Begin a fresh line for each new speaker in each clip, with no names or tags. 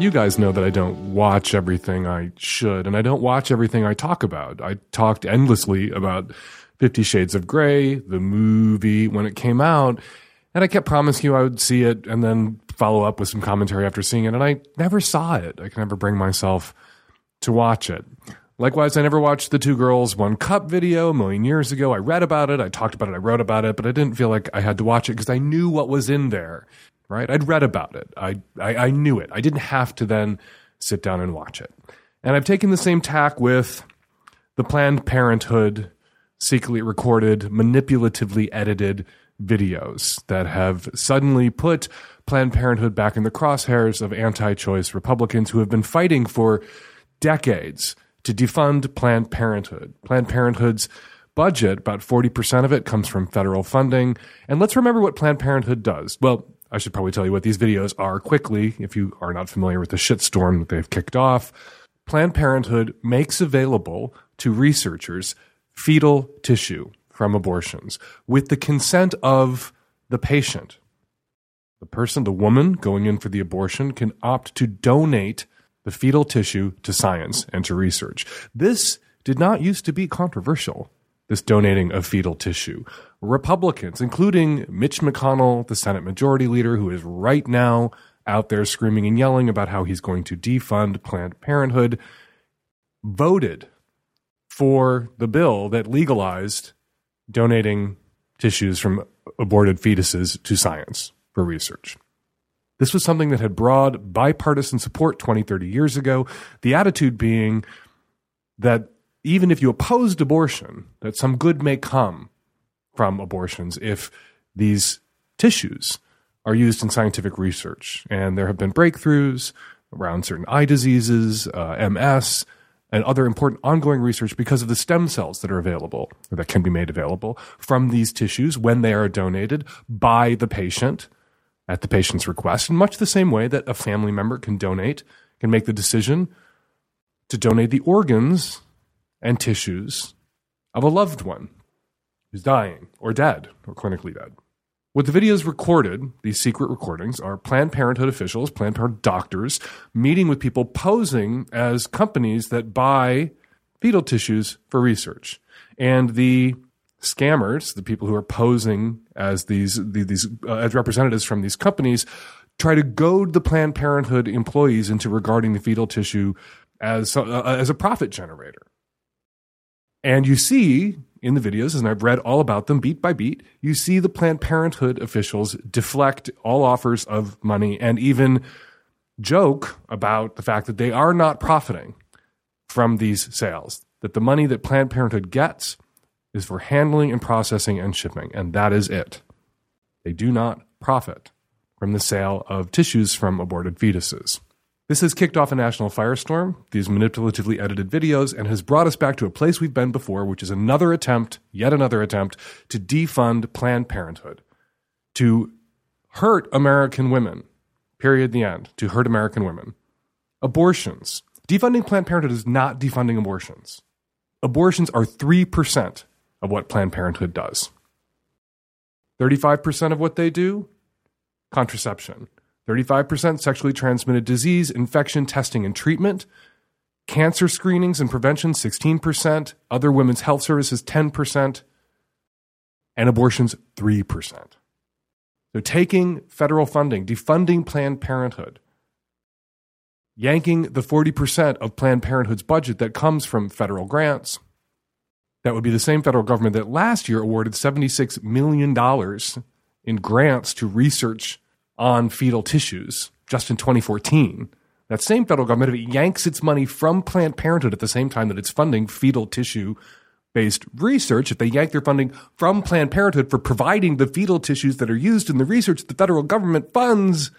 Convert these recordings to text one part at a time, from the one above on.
You
guys know that I don't watch everything I should, and I don't watch everything I talk about. I talked endlessly about Fifty Shades of Grey, the movie, when it came out, and I kept promising you I would see it and then follow up with some commentary after seeing it, and I never saw it. I can never bring myself to watch it. Likewise, I never watched the Two Girls One Cup video a million years ago. I read about it, I talked about it, I wrote about it, but I didn't feel like I had to watch it because I knew what was in there, right? I'd read about it. I, I, I knew it. I didn't have to then sit down and watch it. And I've taken the same tack with the Planned Parenthood secretly recorded, manipulatively edited videos that have suddenly put Planned Parenthood back in the crosshairs of anti choice Republicans who have been fighting for decades to defund Planned Parenthood. Planned Parenthood's budget, about 40% of it comes from federal funding. And let's remember what Planned Parenthood does. Well, I should probably tell you what these videos are quickly if you are not familiar with the shitstorm that they've kicked off. Planned Parenthood makes available to researchers fetal tissue from abortions with the consent of the patient. The person, the woman going in for the abortion, can opt to donate the fetal tissue to science and to research. This did not used to be controversial, this donating of fetal tissue. Republicans, including Mitch McConnell, the Senate Majority Leader, who is right now out there screaming and yelling about how he's going to defund Planned Parenthood, voted for the bill that legalized donating tissues from aborted fetuses to science for research. This was something that had broad bipartisan support 20, 30 years ago. The attitude being that even if you opposed abortion, that some good may come from abortions if these tissues are used in scientific research. And there have been breakthroughs around certain eye diseases, uh, MS, and other important ongoing research because of the stem cells that are available or that can be made available from these tissues when they are donated by the patient at the patient's request in much the same way that a family member can donate can make the decision to donate the organs and tissues of a loved one who's dying or dead or clinically dead what the videos recorded, these secret recordings, are Planned Parenthood officials, Planned Parenthood doctors, meeting with people posing as companies that buy fetal tissues for research. And the scammers, the people who are posing as these, these uh, as representatives from these companies, try to goad the Planned Parenthood employees into regarding the fetal tissue as, uh, as a profit generator. And you see in the videos, and I've read all about them beat by beat, you see the Planned Parenthood officials deflect all offers of money and even joke about the fact that they are not profiting from these sales, that the money that Planned Parenthood gets is for handling and processing and shipping, and that is it. They do not profit from the sale of tissues from aborted fetuses. This has kicked off a national firestorm, these manipulatively edited videos, and has brought us back to a place we've been before, which is another attempt, yet another attempt, to defund Planned Parenthood, to hurt American women, period, the end, to hurt American women. Abortions. Defunding Planned Parenthood is not defunding abortions. Abortions are 3% of what Planned Parenthood does. 35% of what they do, contraception. 35% sexually transmitted disease, infection testing and treatment, cancer screenings and prevention, 16%, other women's health services, 10%, and abortions, 3%. So taking federal funding, defunding Planned Parenthood, yanking the 40% of Planned Parenthood's budget that comes from federal grants. That would be the same federal government that last year awarded $76 million in grants to research on fetal tissues just in 2014. That same federal government, if it yanks its money from Planned Parenthood at the same time that it's funding fetal tissue based research, if they yank their funding from Planned Parenthood for providing the fetal tissues that are used in the research the federal government funds,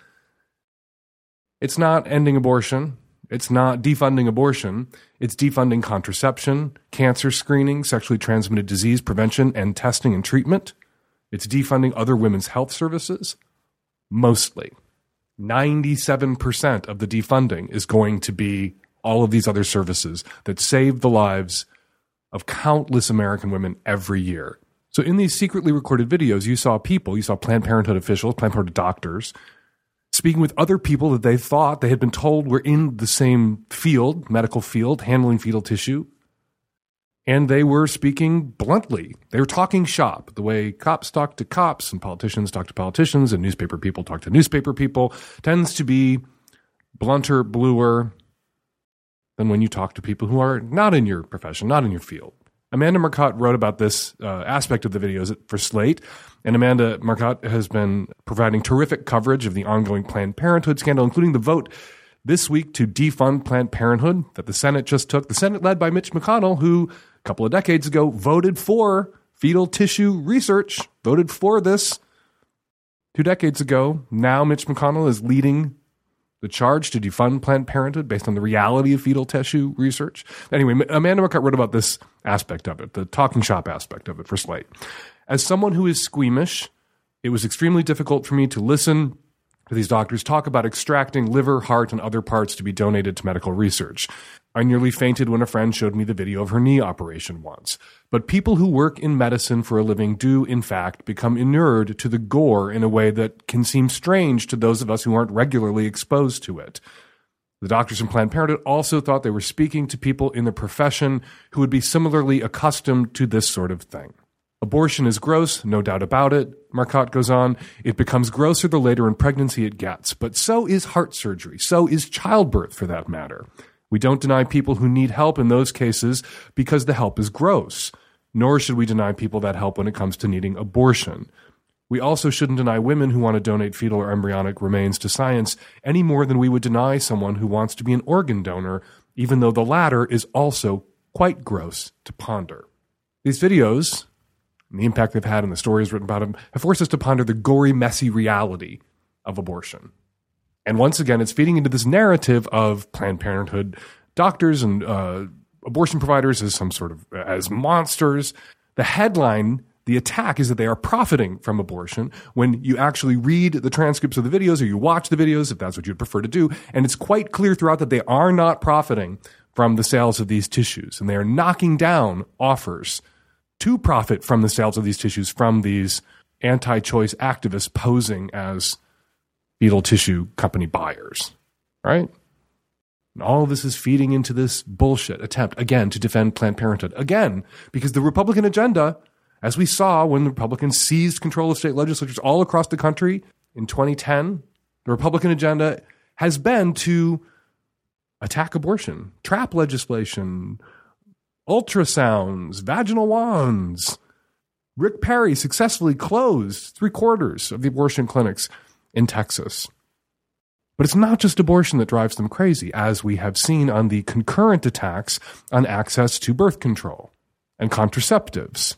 it's not ending abortion. It's not defunding abortion. It's defunding contraception, cancer screening, sexually transmitted disease prevention and testing and treatment. It's defunding other women's health services. Mostly. 97% of the defunding is going to be all of these other services that save the lives of countless American women every year. So, in these secretly recorded videos, you saw people, you saw Planned Parenthood officials, Planned Parenthood doctors, speaking with other people that they thought they had been told were in the same field, medical field, handling fetal tissue. And they were speaking bluntly. They were talking shop, the way cops talk to cops and politicians talk to politicians and newspaper people talk to newspaper people tends to be blunter, bluer than when you talk to people who are not in your profession, not in your field. Amanda Marcotte wrote about this uh, aspect of the videos for Slate, and Amanda Marcotte has been providing terrific coverage of the ongoing Planned Parenthood scandal, including the vote this week to defund Planned Parenthood that the Senate just took. The Senate, led by Mitch McConnell, who a couple of decades ago voted for fetal tissue research, voted for this two decades ago. Now Mitch McConnell is leading the charge to defund Planned Parenthood based on the reality of fetal tissue research. Anyway, Amanda Marcotte wrote about this aspect of it, the talking shop aspect of it for Slate. As someone who is squeamish, it was extremely difficult for me to listen to these doctors talk about extracting liver, heart, and other parts to be donated to medical research. I nearly fainted when a friend showed me the video of her knee operation once. But people who work in medicine for a living do, in fact, become inured to the gore in a way that can seem strange to those of us who aren't regularly exposed to it. The doctors in Planned Parenthood also thought they were speaking to people in the profession who would be similarly accustomed to this sort of thing. Abortion is gross, no doubt about it. Marcotte goes on, it becomes grosser the later in pregnancy it gets, but so is heart surgery, so is childbirth for that matter. We don't deny people who need help in those cases because the help is gross, nor should we deny people that help when it comes to needing abortion. We also shouldn't deny women who want to donate fetal or embryonic remains to science any more than we would deny someone who wants to be an organ donor, even though the latter is also quite gross to ponder. These videos, and the impact they've had and the stories written about them, have forced us to ponder the gory, messy reality of abortion. And once again, it's feeding into this narrative of Planned Parenthood doctors and uh, abortion providers as some sort of as monsters. The headline, the attack is that they are profiting from abortion. When you actually read the transcripts of the videos or you watch the videos, if that's what you'd prefer to do, and it's quite clear throughout that they are not profiting from the sales of these tissues, and they are knocking down offers to profit from the sales of these tissues from these anti-choice activists posing as fetal tissue company buyers, right? And all this is feeding into this bullshit attempt, again, to defend Planned Parenthood. Again, because the Republican agenda, as we saw when the Republicans seized control of state legislatures all across the country in 2010, the Republican agenda has been to attack abortion, trap legislation, ultrasounds, vaginal wands. Rick Perry successfully closed three quarters of the abortion clinics in Texas. But it's not just abortion that drives them crazy, as we have seen on the concurrent attacks on access to birth control and contraceptives.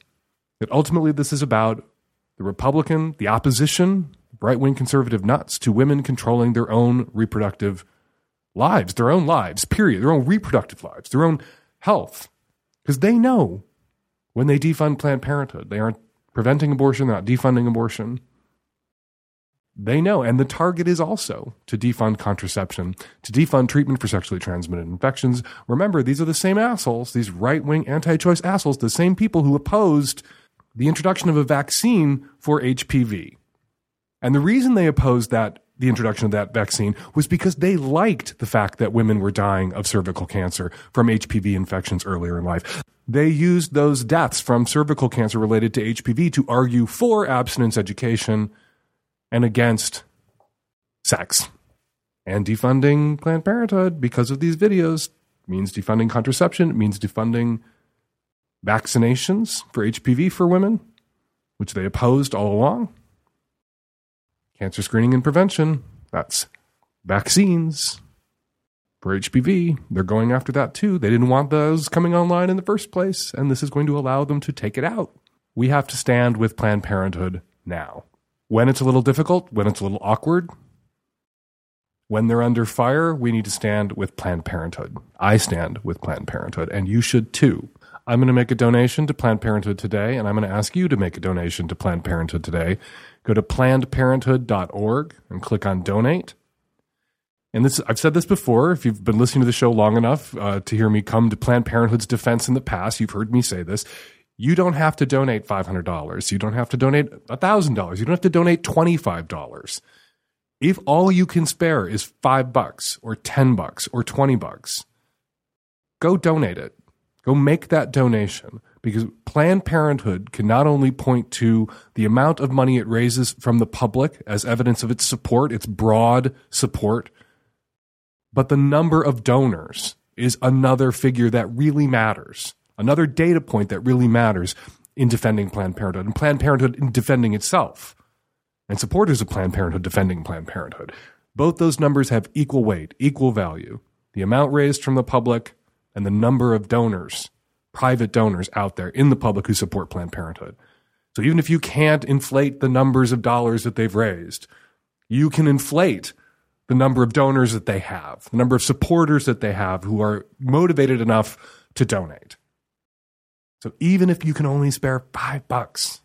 That ultimately this is about the Republican, the opposition, right wing conservative nuts to women controlling their own reproductive lives, their own lives, period, their own reproductive lives, their own health. Because they know when they defund Planned Parenthood, they aren't preventing abortion, they're not defunding abortion. They know. And the target is also to defund contraception, to defund treatment for sexually transmitted infections. Remember, these are the same assholes, these right wing anti choice assholes, the same people who opposed the introduction of a vaccine for HPV. And the reason they opposed that the introduction of that vaccine was because they liked the fact that women were dying of cervical cancer from HPV infections earlier in life. They used those deaths from cervical cancer related to HPV to argue for abstinence education and against sex. And defunding Planned Parenthood because of these videos means defunding contraception, it means defunding vaccinations for HPV for women, which they opposed all along. Cancer screening and prevention, that's vaccines for HPV. They're going after that too. They didn't want those coming online in the first place, and this is going to allow them to take it out. We have to stand with Planned Parenthood now when it's a little difficult, when it's a little awkward, When they're under fire, we need to stand with Planned Parenthood. I stand with Planned Parenthood, and you should too. I'm going to make a donation to Planned Parenthood today, and I'm going to ask you to make a donation to Planned Parenthood today. Go to plannedparenthood.org and click on donate. And this, I've said this before. If you've been listening to the show long enough uh, to hear me come to Planned Parenthood's defense in the past, you've heard me say this. You don't have to donate $500. You don't have to donate $1,000. You don't have to donate $25. If all you can spare is five bucks or 10 bucks or 20 bucks, go donate it. Go make that donation because Planned Parenthood can not only point to the amount of money it raises from the public as evidence of its support, its broad support, but the number of donors is another figure that really matters, another data point that really matters in defending Planned Parenthood and Planned Parenthood in defending itself and supporters of Planned Parenthood defending Planned Parenthood. Both those numbers have equal weight, equal value. The amount raised from the public and the number of donors, private donors out there in the public who support Planned Parenthood. So even if you can't inflate the numbers of dollars that they've raised, you can inflate the number of donors that they have, the number of supporters that they have who are motivated enough to donate. So even if you can only spare five bucks,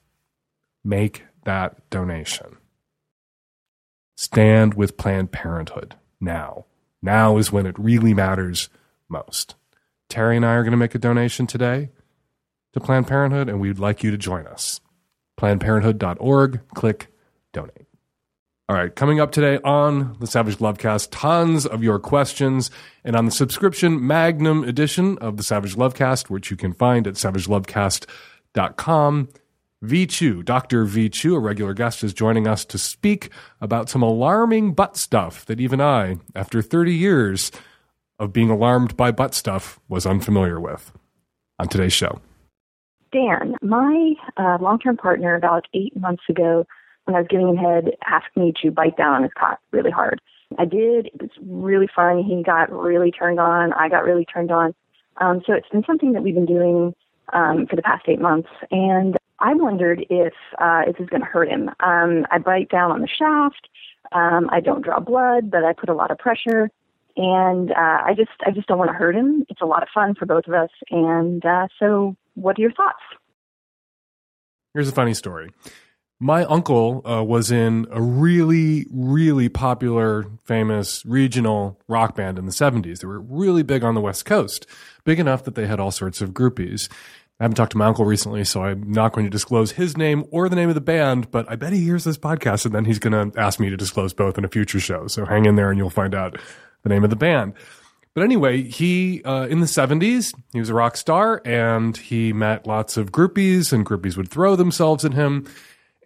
make that donation. Stand with Planned Parenthood now. Now is when it really matters most. Terry and I are going to make a donation today to Planned Parenthood, and we'd like you to join us. PlannedParenthood.org, click donate. All right, coming up today on the Savage Lovecast, tons of your questions, and on the subscription Magnum edition of the Savage Lovecast, which you can find at savagelovecast.com. Vy Chu, Dr. Vy Chu, a regular guest, is joining us to speak about some alarming butt stuff that even I, after 30 years of being alarmed by butt stuff, was unfamiliar with. On today's show.
Dan, my uh, long term partner about eight months ago, when I was giving him head, asked me to bite down on his cock really hard. I did. It was really fun. He got really turned on. I got really turned on. Um, so it's been something that we've been doing um, for the past eight months. And I wondered if uh, if it's going to hurt him. Um, I bite down on the shaft. Um, I don't draw blood, but I put a lot of pressure, and uh, I just I just don't want to hurt him. It's a lot of fun for both of us, and uh, so what are your thoughts?
Here's a funny story. My uncle uh, was in a really, really popular, famous regional rock band in the 70s. They were really big on the West Coast, big enough that they had all sorts of groupies. I haven't talked to my uncle recently, so I'm not going to disclose his name or the name of the band, but I bet he hears this podcast and then he's going to ask me to disclose both in a future show. So hang in there and you'll find out the name of the band. But anyway, he, uh, in the 70s, he was a rock star and he met lots of groupies and groupies would throw themselves at him.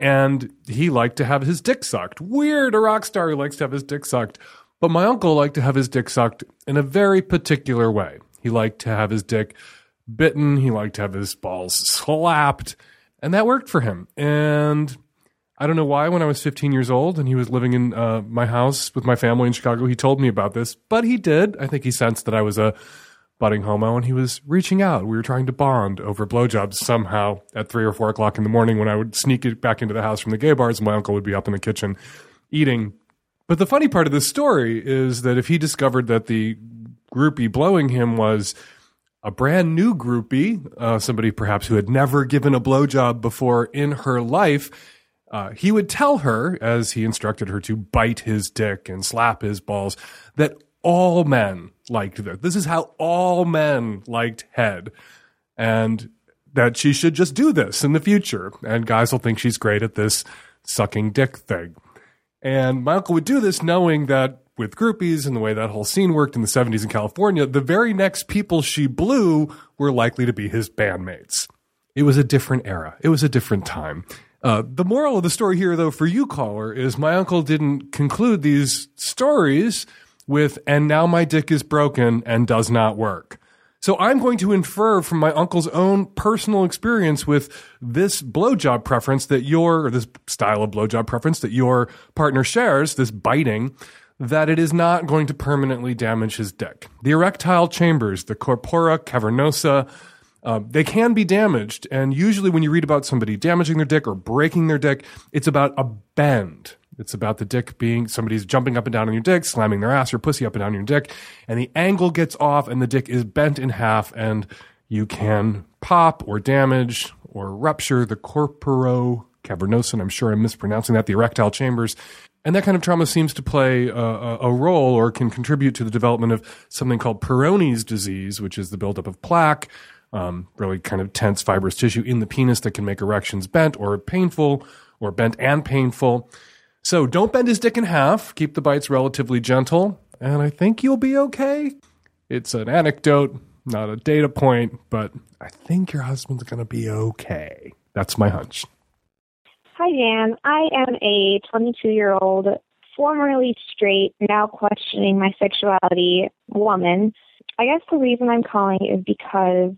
And he liked to have his dick sucked. Weird, a rock star who likes to have his dick sucked. But my uncle liked to have his dick sucked in a very particular way. He liked to have his dick bitten. He liked to have his balls slapped, and that worked for him. And I don't know why, when I was 15 years old and he was living in uh, my house with my family in Chicago, he told me about this, but he did. I think he sensed that I was a budding homo and he was reaching out. We were trying to bond over blowjobs somehow at three or four o'clock in the morning when I would sneak it back into the house from the gay bars. and My uncle would be up in the kitchen eating. But the funny part of this story is that if he discovered that the groupie blowing him was a brand new groupie, uh, somebody perhaps who had never given a blowjob before in her life, uh, he would tell her, as he instructed her to bite his dick and slap his balls, that all men liked this. This is how all men liked head. And that she should just do this in the future. And guys will think she's great at this sucking dick thing. And my uncle would do this knowing that with groupies and the way that whole scene worked in the 70s in California, the very next people she blew were likely to be his bandmates. It was a different era. It was a different time. Uh, the moral of the story here, though, for you, caller, is my uncle didn't conclude these stories with, and now my dick is broken and does not work. So I'm going to infer from my uncle's own personal experience with this blowjob preference that your, or this style of blowjob preference that your partner shares, this biting, that it is not going to permanently damage his dick. The erectile chambers, the corpora cavernosa, uh, they can be damaged. And usually, when you read about somebody damaging their dick or breaking their dick, it's about a bend. It's about the dick being somebody's jumping up and down on your dick, slamming their ass or pussy up and down your dick, and the angle gets off and the dick is bent in half, and you can pop or damage or rupture the corporo cavernosus. I'm sure I'm mispronouncing that, the erectile chambers. And that kind of trauma seems to play a, a, a role or can contribute to the development of something called Peyronie's disease, which is the buildup of plaque, um, really kind of tense fibrous tissue in the penis that can make erections bent or painful or bent and painful. So don't bend his dick in half. Keep the bites relatively gentle, and I think you'll be okay. It's an anecdote, not a data point, but I think your husband's going to be okay. That's my hunch.
Hi, Dan. I am a 22 year old, formerly straight, now questioning my sexuality woman. I guess the reason I'm calling is because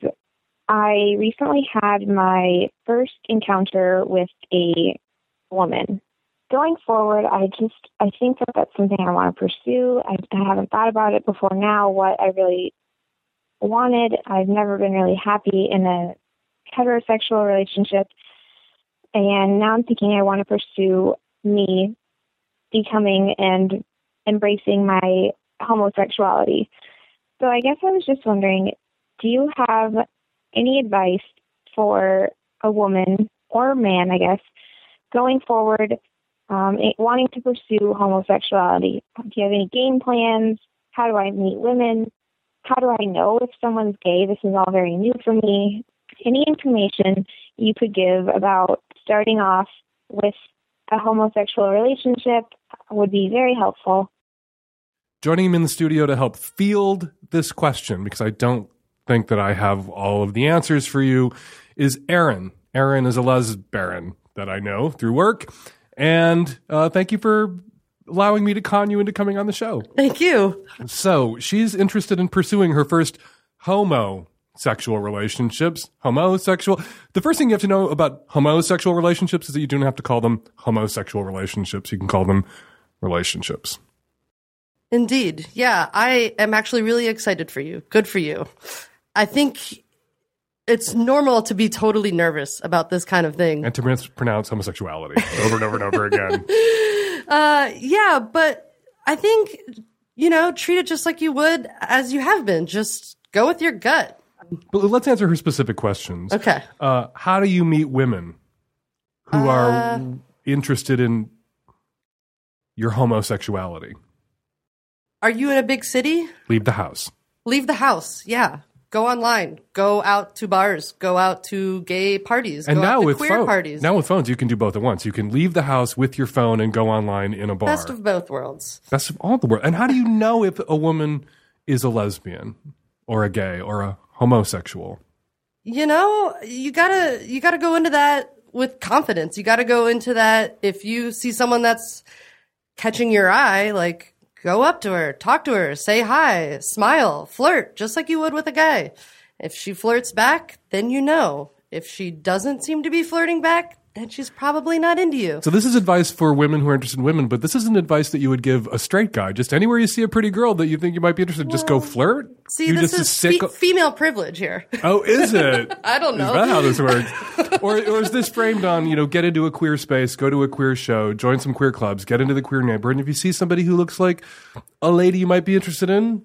I recently had my first encounter with a woman. Going forward, I just I think that that's something I want to pursue. I, I haven't thought about it before now. What I really wanted. I've never been really happy in a heterosexual relationship, and now I'm thinking I want to pursue me becoming and embracing my homosexuality. So I guess I was just wondering, do you have any advice for a woman or man, I guess, going forward, um, wanting to pursue homosexuality? Do you have any game plans? How do I meet women? How do I know if someone's gay? This is all very new for me. Any information you could give about starting off with a homosexual relationship would be very helpful.
Joining him in the studio to help field this question, because I don't think that I have all of the answers for you, is Aaron. Aaron is a lesbian that I know through work. And uh, thank you for allowing me to con you into coming on the show.
Thank you.
So she's interested in pursuing her first homosexual relationships. Homosexual. The first thing you have to know about homosexual relationships is that you don't have to call them homosexual relationships. You can call them relationships.
Indeed. Yeah, I am actually really excited for you. Good for you. I think it's normal to be totally nervous about this kind of thing.
And to mispronounce homosexuality over and over and over again.
Uh, yeah, but I think, you know, treat it just like you would as you have been. Just go with your gut.
But let's answer her specific questions.
Okay.
Uh, how do you meet women who are interested in your homosexuality?
Are you in a big city?
Leave the house.
Leave the house. Yeah. Go online. Go out to bars. Go out to gay parties.
And
go
now
out to
with
queer
phone-
parties.
now with phones, you can do both at once. You can leave the house with your phone and go online in a bar.
Best of both worlds.
Best of all the world. And how do you know if a woman is a lesbian or a gay or a homosexual?
you know you gotta you gotta go into that with confidence you gotta go into that if you see someone that's catching your eye like go up to her talk to her say hi smile flirt just like you would with a guy. If she flirts back then you know. If she doesn't seem to be flirting back then she's probably not into you
So this is advice for women who are interested in women, but this isn't advice that you would give a straight guy. Just anywhere you see a pretty girl that you think you might be interested, in, just go flirt.
see
You're
this is
sick-
fe- female privilege here
Oh, is it?
I don't know.
Is that how this works? or, or is this framed on, you know, get into a queer space, go to a queer show, join some queer clubs, get into the queer neighborhood, and if you see somebody who looks like a lady you might be interested in,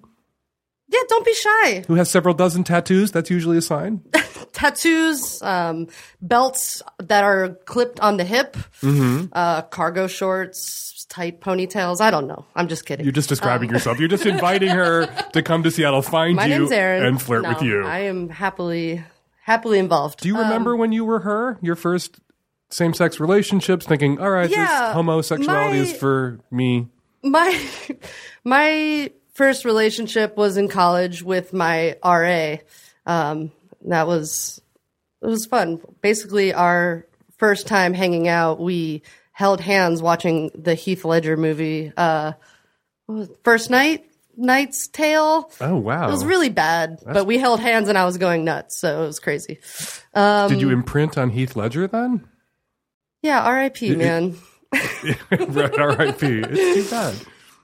yeah don't be shy
who has several dozen tattoos, that's usually a sign.
tattoos, um, belts that are clipped on the hip,
Mm-hmm.
uh, cargo shorts, tight ponytails. I don't know. I'm just kidding.
You're just describing yourself. You're just inviting her to come to Seattle, find
Um, My
you, and flirt
No,
with you.
I am happily, happily involved.
Do you remember when you were her, your first same sex relationships, thinking, all right,
Yeah,
this homosexuality is for me?
my my first relationship was in college with my RA. Um, that was it was fun. Basically, our first time hanging out, we held hands watching the Heath Ledger movie. Uh, what was it, first night, Knight's Tale.
Oh, wow.
It was really bad, but we held hands and I was going nuts, so it was crazy. Um,
Did you imprint on Heath Ledger then?
Yeah, R.I.P. Man.
right, R.I.P. It's too bad.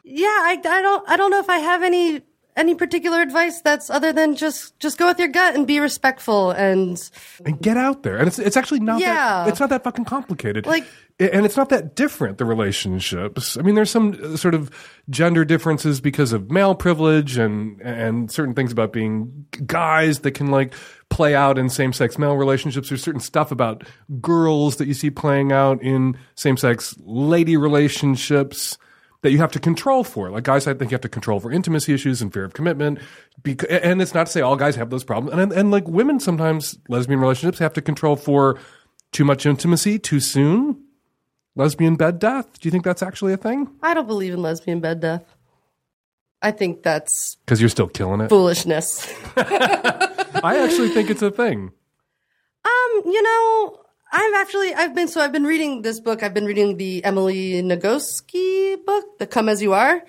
Yeah, I, I don't I don't know if I have any any particular advice that's other than just just go with your gut and be respectful and
and get out there. And it's it's actually not
Yeah.
that it's not that fucking complicated.
Like-
and it's not that different the relationships. I mean, there's some uh, sort of gender differences because of male privilege and and certain things about being guys that can like play out in same sex male relationships. There's certain stuff about girls that you see playing out in same sex lady relationships that you have to control for. Like guys, I think you have to control for intimacy issues and fear of commitment. Because, and it's not to say all guys have those problems. And, and like women, sometimes lesbian relationships have to control for too much intimacy too soon. Lesbian bed death. Do you think that's actually a thing?
I don't believe in lesbian bed death. I think that's
Because you're still killing it.
foolishness.
I actually think it's a thing.
Um, you know, I'm actually I've been so I've been reading this book. I've been reading the Emily Nagoski book, The Come As You Are.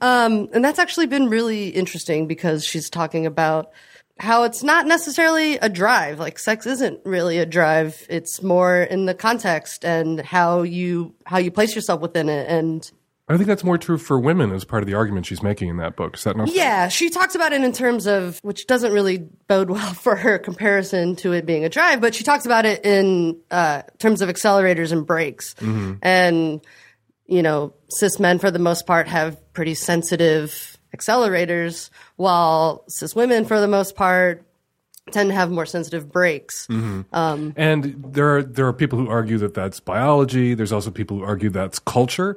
Um, and that's actually been really interesting because she's talking about how it's not necessarily a drive. Like sex isn't really a drive. It's more in the context and how you how you place yourself within it and
I think that's more true for women as part of the argument she's making in that book. Is that not?
Yeah, she talks about it in terms of, which doesn't really bode well for her comparison to it being a drive, but she talks about it in uh, terms of accelerators and brakes. Mm-hmm. And, you know, cis men for the most part have pretty sensitive accelerators, while cis women for the most part tend to have more sensitive brakes. Mm-hmm.
Um, and there are there are people who argue that that's biology. There's also people who argue that's culture,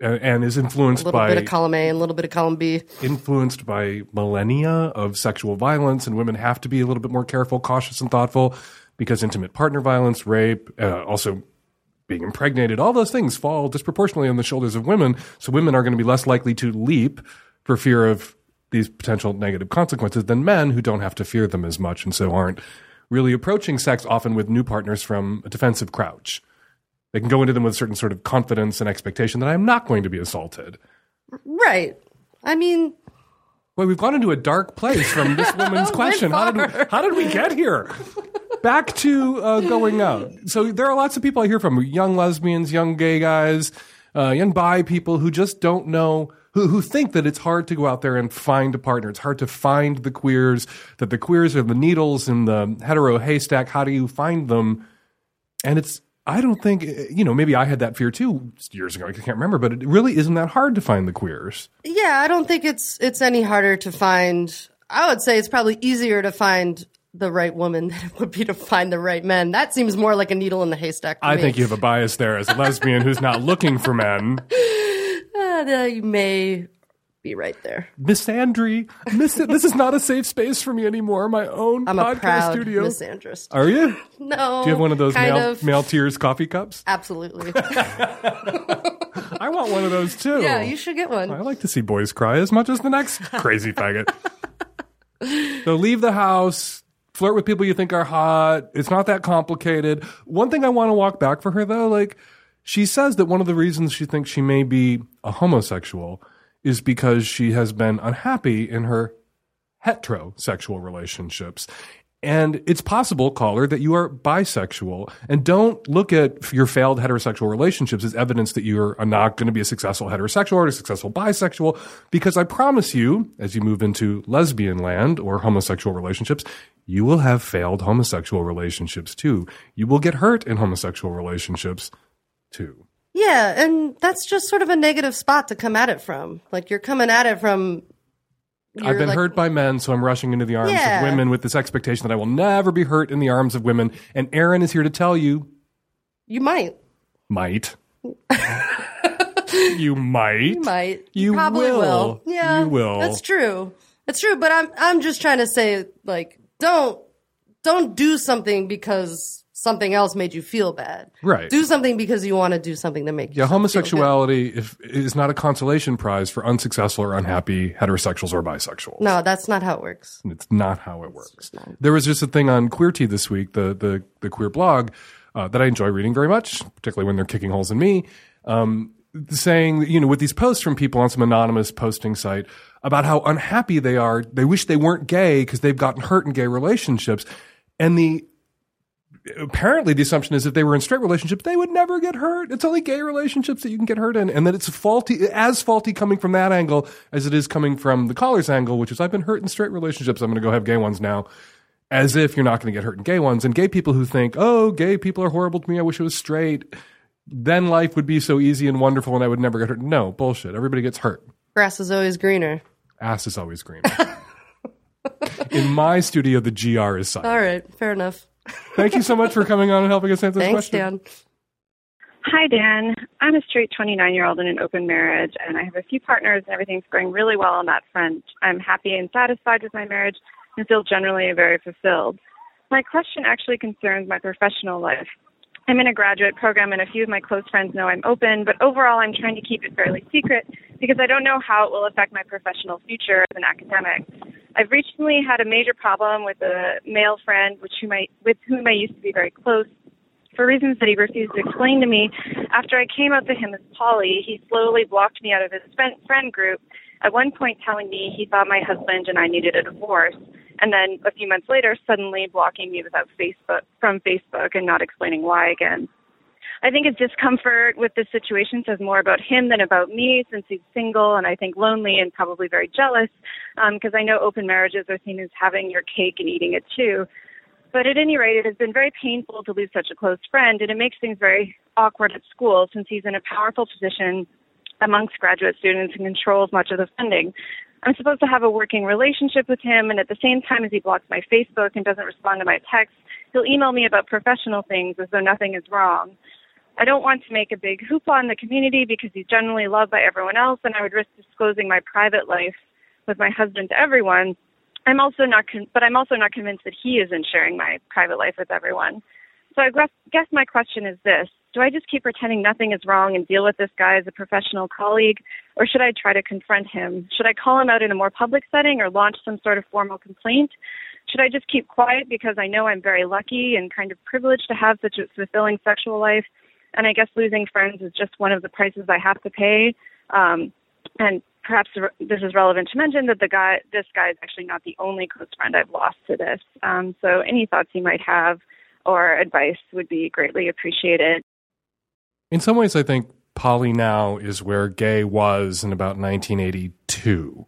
and, and is influenced by
A little
by
bit of column A and a little bit of column B.
influenced by millennia of sexual violence, and women have to be a little bit more careful, cautious, and thoughtful because intimate partner violence, rape, uh, also being impregnated, all those things fall disproportionately on the shoulders of women. So women are going to be less likely to leap for fear of these potential negative consequences than men who don't have to fear them as much and so aren't really approaching sex often with new partners from a defensive crouch. They can go into them with a certain sort of confidence and expectation that I'm not going to be assaulted.
Right. I mean,
Boy, we've gone into a dark place from this woman's question. How did, we, how did we get here? Back to uh, going out. So there are lots of people I hear from young lesbians, young gay guys, uh, young bi people who just don't know, who, who think that it's hard to go out there and find a partner. It's hard to find the queers, that the queers are the needles in the hetero haystack. How do you find them? And it's, I don't think, you know, maybe I had that fear too years ago. I can't remember, but it really isn't that hard to find the queers.
Yeah, I don't think it's it's any harder to find. I would say it's probably easier to find the right woman than it would be to find the right men. That seems more like a needle in the haystack. To
I
me.
think you have a bias there as a lesbian who's not looking for men.
Uh, you may be right there.
Misandry, Miss, this is not a safe space for me anymore. My own
I'm
podcast
a proud
studio.
misandrist.
Are you?
No,
Do you have one of those
kind
male,
of.
male tears coffee cups?
Absolutely.
I want one of those too.
yeah, you should get one.
I like to see boys cry as much as the next crazy faggot. So leave the house, flirt with people you think are hot. It's not that complicated. One thing I want to walk back for her though, like she says that one of the reasons she thinks she may be a homosexual is because she has been unhappy in her heterosexual relationships. And it's possible, caller, that you are bisexual. And don't look at your failed heterosexual relationships as evidence that you're not going to be a successful heterosexual or a successful bisexual. Because I promise you, as you move into lesbian land or homosexual relationships, you will have failed homosexual relationships too. You will get hurt in homosexual relationships too.
Yeah, and that's just sort of a negative spot to come at it from. Like you're coming at it from.
I've been
like-
hurt by men, so I'm rushing into the arms
Yeah.
of women with this expectation that I will never be hurt in the arms of women. And Aaron is here to tell you,
You might.
might. you might.
You might.
You
probably
will.
will. Yeah,
You will.
That's true. That's true. But I'm I'm just trying to say like don't don't do something because something else made you feel bad.
Right.
Do something because you want to do something to make
Yeah,
yourself feel
homosexuality if, is not a consolation prize for unsuccessful or unhappy heterosexuals or bisexuals.
No, that's not how it works.
It's not how it works. There was just a thing on Queerty this week, the the, the queer blog, uh, that I enjoy reading very much, particularly when they're kicking holes in me. Um, saying, you know, with these posts from people on some anonymous posting site about how unhappy they are, they wish they weren't gay because they've gotten hurt in gay relationships, and the apparently the assumption is if they were in straight relationships, they would never get hurt. It's only gay relationships that you can get hurt in. And that it's faulty, as faulty coming from that angle as it is coming from the caller's angle, which is I've been hurt in straight relationships. I'm going to go have gay ones now. As if you're not going to get hurt in gay ones. And gay people who think, oh, gay people are horrible to me. I wish it was straight. Then life would be so easy and wonderful and I would never get hurt. No, bullshit. Everybody gets hurt.
Grass is always greener.
Ass is always greener. in my studio, the GR is silent.
All right, fair enough.
Thank you so much for coming on and helping us answer this
Thanks,
question.
Dan.
Hi, Dan. I'm a straight 29 year old in an open marriage, and I have a few partners, and everything's going really well on that front. I'm happy and satisfied with my marriage and feel generally very fulfilled. My question actually concerns my professional life. I'm in a graduate program, and a few of my close friends know I'm open, but overall, I'm trying to keep it fairly secret because I don't know how it will affect my professional future as an academic. I've recently had a major problem with a male friend, which whom I, with whom I used to be very close. For reasons that he refused to explain to me, after I came out to him as poly, he slowly blocked me out of his friend group, at one point telling me he thought my husband and I needed a divorce, and then a few months later, suddenly blocking me without Facebook from Facebook and not explaining why again. I think his discomfort with this situation says more about him than about me since he's single and I think lonely and probably very jealous um, because I know open marriages are seen as having your cake and eating it too. But at any rate, it has been very painful to lose such a close friend and it makes things very awkward at school since he's in a powerful position amongst graduate students and controls much of the funding. I'm supposed to have a working relationship with him, and at the same time as he blocks my Facebook and doesn't respond to my texts, he'll email me about professional things as though nothing is wrong. I don't want to make a big hoopla in the community because he's generally loved by everyone else, and I would risk disclosing my private life with my husband to everyone. I'm also not, con- but I'm also not convinced that he isn't sharing my private life with everyone. So I guess, guess my question is this: Do I just keep pretending nothing is wrong and deal with this guy as a professional colleague, or should I try to confront him? Should I call him out in a more public setting or launch some sort of formal complaint? Should I just keep quiet because I know I'm very lucky and kind of privileged to have such a fulfilling sexual life? And I guess losing friends is just one of the prices I have to pay. Um, and perhaps this is relevant to mention that the guy, this guy is actually not the only close friend I've lost to this. Um, so any thoughts you might have or advice would be greatly appreciated.
In some ways, I think poly now is where gay was in about 1982,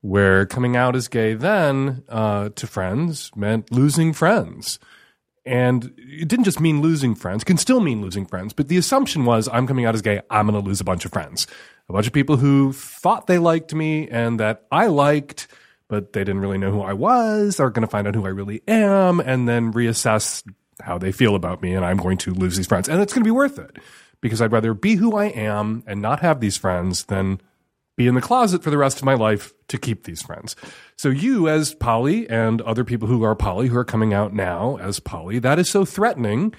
where coming out as gay then uh, to friends meant losing friends. And it didn't just mean losing friends, can still mean losing friends, but the assumption was I'm coming out as gay, I'm going to lose a bunch of friends. A bunch of people who thought they liked me and that I liked, but they didn't really know who I was, are going to find out who I really am, and then reassess how they feel about me, and I'm going to lose these friends. And it's going to be worth it because I'd rather be who I am and not have these friends than be in the closet for the rest of my life to keep these friends. So you as poly and other people who are poly who are coming out now as poly, that is so threatening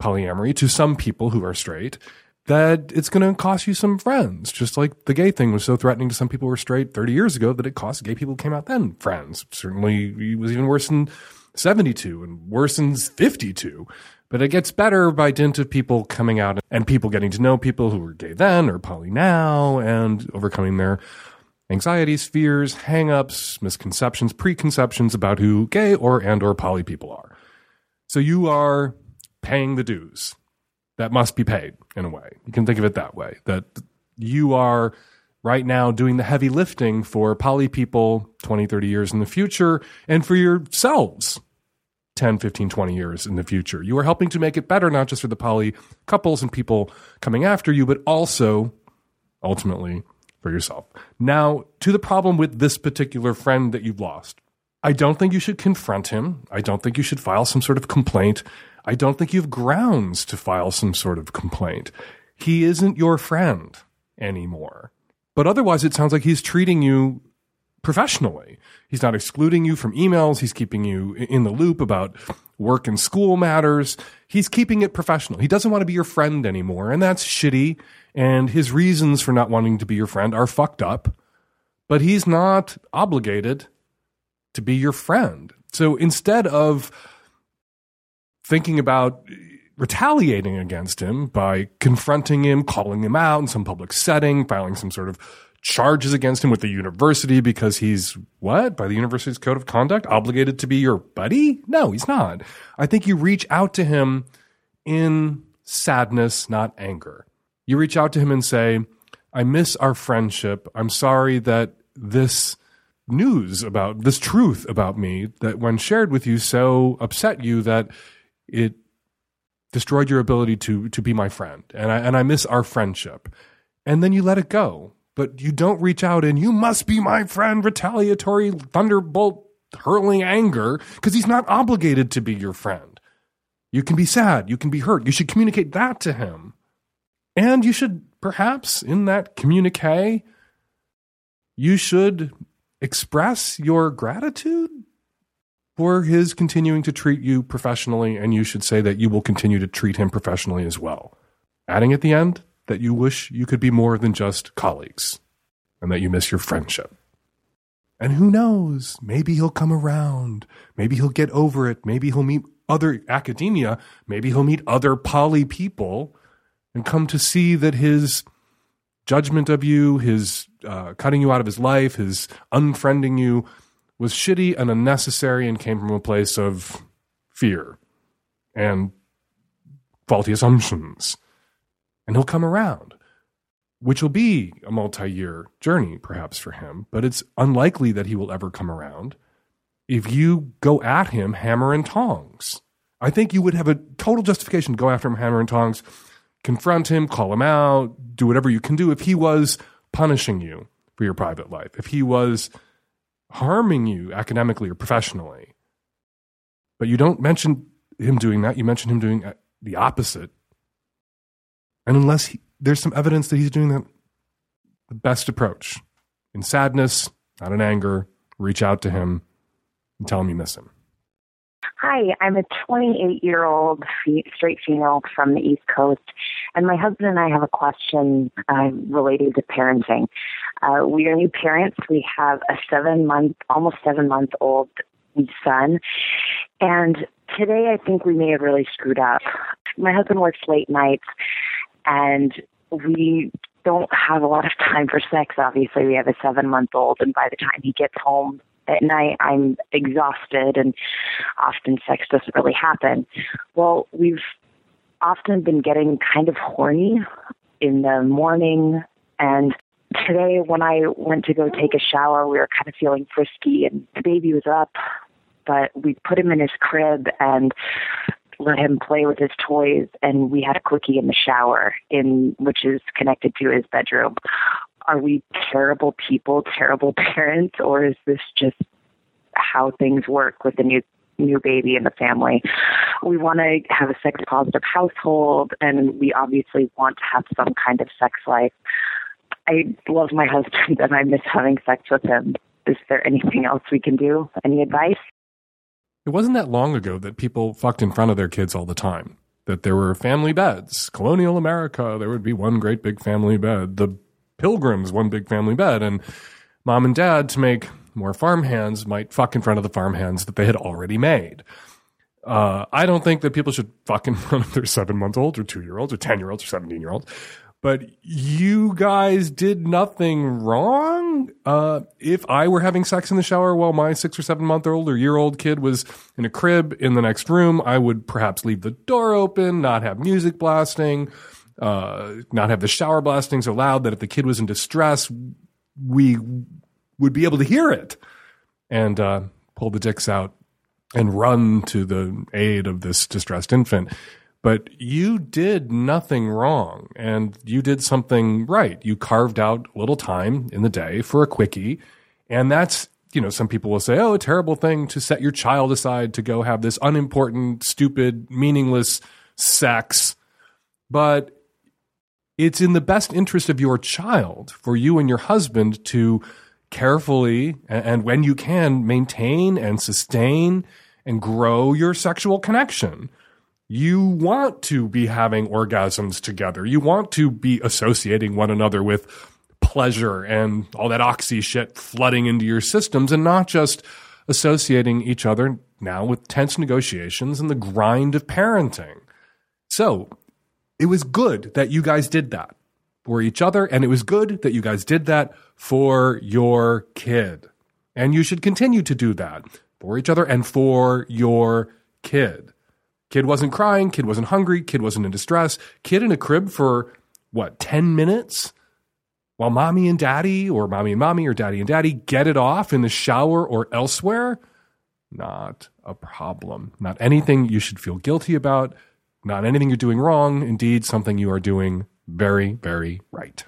polyamory to some people who are straight that it's going to cost you some friends. Just like the gay thing was so threatening to some people who were straight 30 years ago that it cost gay people who came out then friends. Certainly it was even worse in 72 and worse in 52. But it gets better by dint of people coming out and people getting to know people who were gay then or poly now and overcoming their anxieties, fears, hangups, misconceptions, preconceptions about who gay or and or poly people are. So you are paying the dues that must be paid in a way. You can think of it that way that you are right now doing the heavy lifting for poly people 20, 30 years in the future and for yourselves 10, 15, 20 years in the future. You are helping to make it better, not just for the poly couples and people coming after you, but also ultimately for yourself. Now, to the problem with this particular friend that you've lost. I don't think you should confront him. I don't think you should file some sort of complaint. I don't think you have grounds to file some sort of complaint. He isn't your friend anymore. But otherwise, it sounds like he's treating you professionally. He's not excluding you from emails. He's keeping you in the loop about work and school matters. He's keeping it professional. He doesn't want to be your friend anymore. And that's shitty. And his reasons for not wanting to be your friend are fucked up. But he's not obligated to be your friend. So instead of thinking about retaliating against him by confronting him, calling him out in some public setting, filing some sort of charges against him with the university because he's what by the university's code of conduct obligated to be your buddy? No he's not. I think you reach out to him in sadness not anger. You reach out to him and say i miss our friendship. I'm sorry that this news about this truth about me that when shared with you so upset you that it destroyed your ability to to be my friend. And i and i miss our friendship. And then you let it go but you don't reach out and you must be my friend retaliatory thunderbolt hurling anger because he's not obligated to be your friend. You can be sad. You can be hurt. You should communicate that to him. And you should perhaps in that communique you should express your gratitude for his continuing to treat you professionally, and you should say that you will continue to treat him professionally as well. Adding at the end that you wish you could be more than just colleagues and that you miss your friendship. And who knows? Maybe he'll come around. Maybe he'll get over it. Maybe he'll meet other academia. Maybe he'll meet other poly people and come to see that his judgment of you, his uh, cutting you out of his life, his unfriending you was shitty and unnecessary and came from a place of fear and faulty assumptions. And he'll come around, which will be a multi year journey, perhaps, for him, but it's unlikely that he will ever come around if you go at him hammer and tongs. I think you would have a total justification to go after him hammer and tongs, confront him, call him out, do whatever you can do if he was punishing you for your private life, if he was harming you academically or professionally. But you don't mention him doing that. You mention him doing uh, the opposite. And unless he, there's some evidence that he's doing that, the best approach in sadness, not in anger, reach out to him and tell him you miss him.
Hi, I'm a 28 year old straight female from the East Coast, and my husband and I have a question uh, related to parenting. Uh, we are new parents. We have a seven month, almost seven month old son, and today I think we may have really screwed up. My husband works late nights, and we don't have a lot of time for sex. Obviously, we have a seven month old, and by the time he gets home, at night I'm exhausted and often sex doesn't really happen. Well, we've often been getting kind of horny in the morning and today when I went to go take a shower we were kind of feeling frisky and the baby was up but we put him in his crib and let him play with his toys and we had a quickie in the shower in which is connected to his bedroom are we terrible people, terrible parents, or is this just how things work with the new new baby in the family? We want to have a sex positive household, and we obviously want to have some kind of sex life. I love my husband, and I miss having sex with him. Is there anything else we can do? Any advice?
It wasn't that long ago that people fucked in front of their kids all the time. That there were family beds. Colonial America, there would be one great big family bed. The pilgrims one big family bed and mom and dad to make more farmhands might fuck in front of the farmhands that they had already made. Uh, I don't think that people should fuck in front of their seven month olds or two year olds or 10 year olds or 17 year olds. But you guys did nothing wrong. Uh, if I were having sex in the shower while my six or seven month old or year old kid was in a crib in the next room, I would perhaps leave the door open, not have music blasting, uh, not have the shower blasting so loud that if the kid was in distress, we would be able to hear it and uh, pull the dicks out and run to the aid of this distressed infant. But you did nothing wrong and you did something right. You carved out a little time in the day for a quickie. And that's, you know, some people will say, oh, a terrible thing to set your child aside to go have this unimportant, stupid, meaningless sex. But it's in the best interest of your child for you and your husband to carefully and when you can maintain and sustain and grow your sexual connection. You want to be having orgasms together. You want to be associating one another with pleasure and all that oxy shit flooding into your systems and not just associating each other now with tense negotiations and the grind of parenting. So it was good that you guys did that. for each other. And it was good that you guys did that for your kid. And you should continue to do that for each other and for your kid. Kid wasn't crying, kid wasn't hungry, kid wasn't in distress, kid in a crib for what, 10 minutes? While mommy and daddy, or mommy and mommy, or daddy and daddy get it off in the shower or elsewhere? Not a problem. Not anything you should feel guilty about. Not anything you're doing wrong. Indeed, something you are doing very, very right.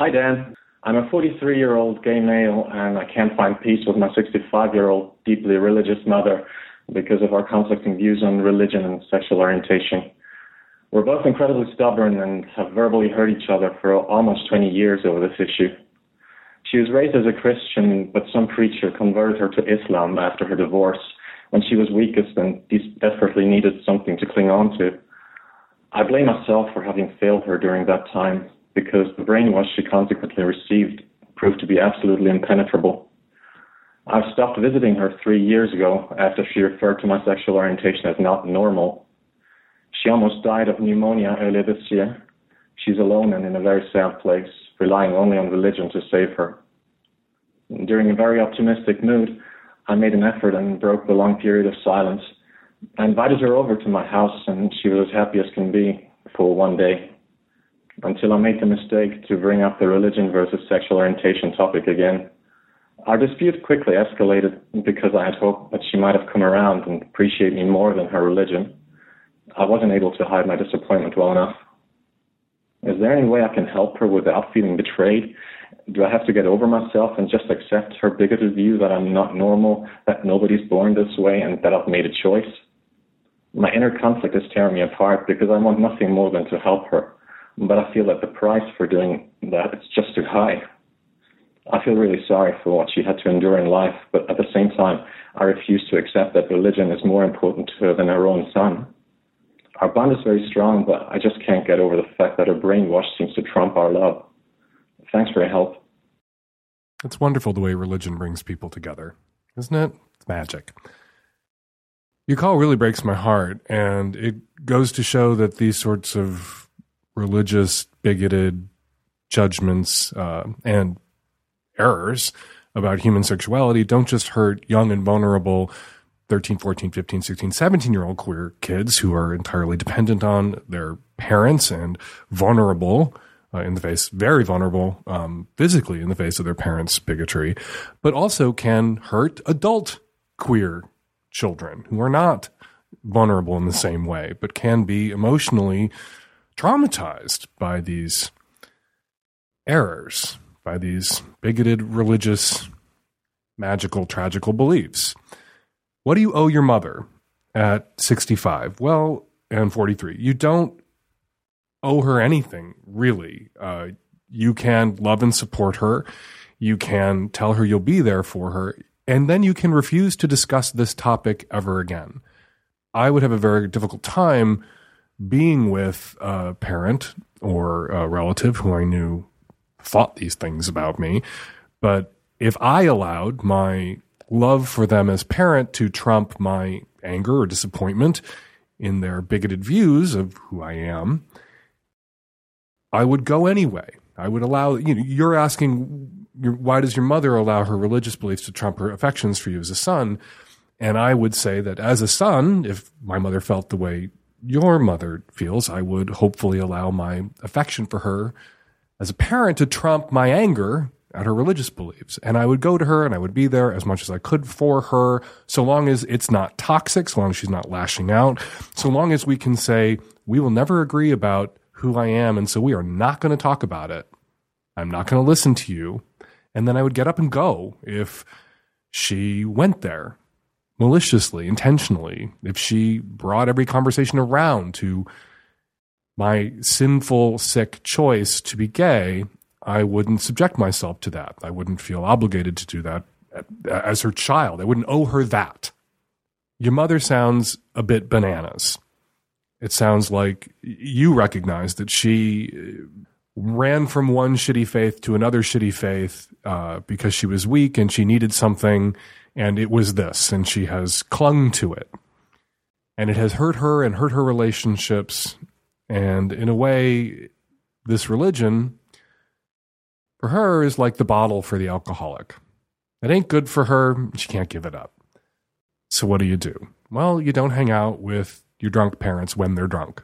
Hi, Dan. I'm a 43 year old gay male, and I can't find peace with my 65 year old deeply religious mother because of our conflicting views on religion and sexual orientation. We're both incredibly stubborn and have verbally hurt each other for almost 20 years over this issue. She was raised as a Christian, but some preacher converted her to Islam after her divorce when she was weakest and desperately needed something to cling on to. I blame myself for having failed her during that time because the brainwash she consequently received proved to be absolutely impenetrable. I've stopped visiting her three years ago after she referred to my sexual orientation as not normal. She almost died of pneumonia earlier this year. She's alone and in a very sad place, relying only on religion to save her. During a very optimistic mood, I made an effort and broke the long period of silence. I invited her over to my house, and she was as happy as can be for one day. Until I made the mistake to bring up the religion versus sexual orientation topic again. Our dispute quickly escalated because I had hoped that she might have come around and appreciate me more than her religion. I wasn't able to hide my disappointment well enough. Is there any way I can help her without feeling betrayed do I have to get over myself and just accept her bigoted view that I'm not normal, that nobody's born this way, and that I've made a choice? My inner conflict is tearing me apart because I want nothing more than to help her, but I feel that the price for doing that is just too high. I feel really sorry for what she had to endure in life, but at the same time, I refuse to accept that religion is more important to her than her own son. Our bond is very strong, but I just can't get over the fact that her brainwash seems to trump our love. Thanks for your help.
It's wonderful the way religion brings people together, isn't it? It's magic. Your call really breaks my heart, and it goes to show that these sorts of religious, bigoted judgments uh, and errors about human sexuality. Don't just hurt young and vulnerable 13, 14, 15, 16, 17 year old queer kids who are entirely dependent on their parents and vulnerable uh, in the face, very vulnerable um, physically in the face of their parents' bigotry, but also can hurt adult queer children who are not vulnerable in the same way, but can be emotionally traumatized by these errors, by these bigoted religious, magical, tragical beliefs. What do you owe your mother at 65? Well, and 43. You don't owe her anything, really. Uh, you can love and support her. You can tell her you'll be there for her. And then you can refuse to discuss this topic ever again. I would have a very difficult time being with a parent or a relative who I knew thought these things about me. But if I allowed my love for them as parent to trump my anger or disappointment in their bigoted views of who I am, I would go anyway. I would allow, you know, you're asking, why does your mother allow her religious beliefs to trump her affections for you as a son? And I would say that as a son, if my mother felt the way your mother feels, I would hopefully allow my affection for her as a parent to trump my anger at her religious beliefs. And I would go to her and I would be there as much as I could for her, so long as it's not toxic, so long as she's not lashing out, so long as we can say, we will never agree about who I am. And so we are not going to talk about it. I'm not going to listen to you. And then I would get up and go if she went there maliciously, intentionally, if she brought every conversation around to my sinful, sick choice to be gay, I wouldn't subject myself to that. I wouldn't feel obligated to do that as her child. I wouldn't owe her that. Your mother sounds a bit bananas. It sounds like you recognize that she uh, ran from one shitty faith to another shitty faith uh, because she was weak and she needed something, and it was this, and she has clung to it. And it has hurt her and hurt her relationships. And in a way, this religion, for her, is like the bottle for the alcoholic. It ain't good for her. She can't give it up. So what do you do? Well, you don't hang out with your drunk parents when they're drunk.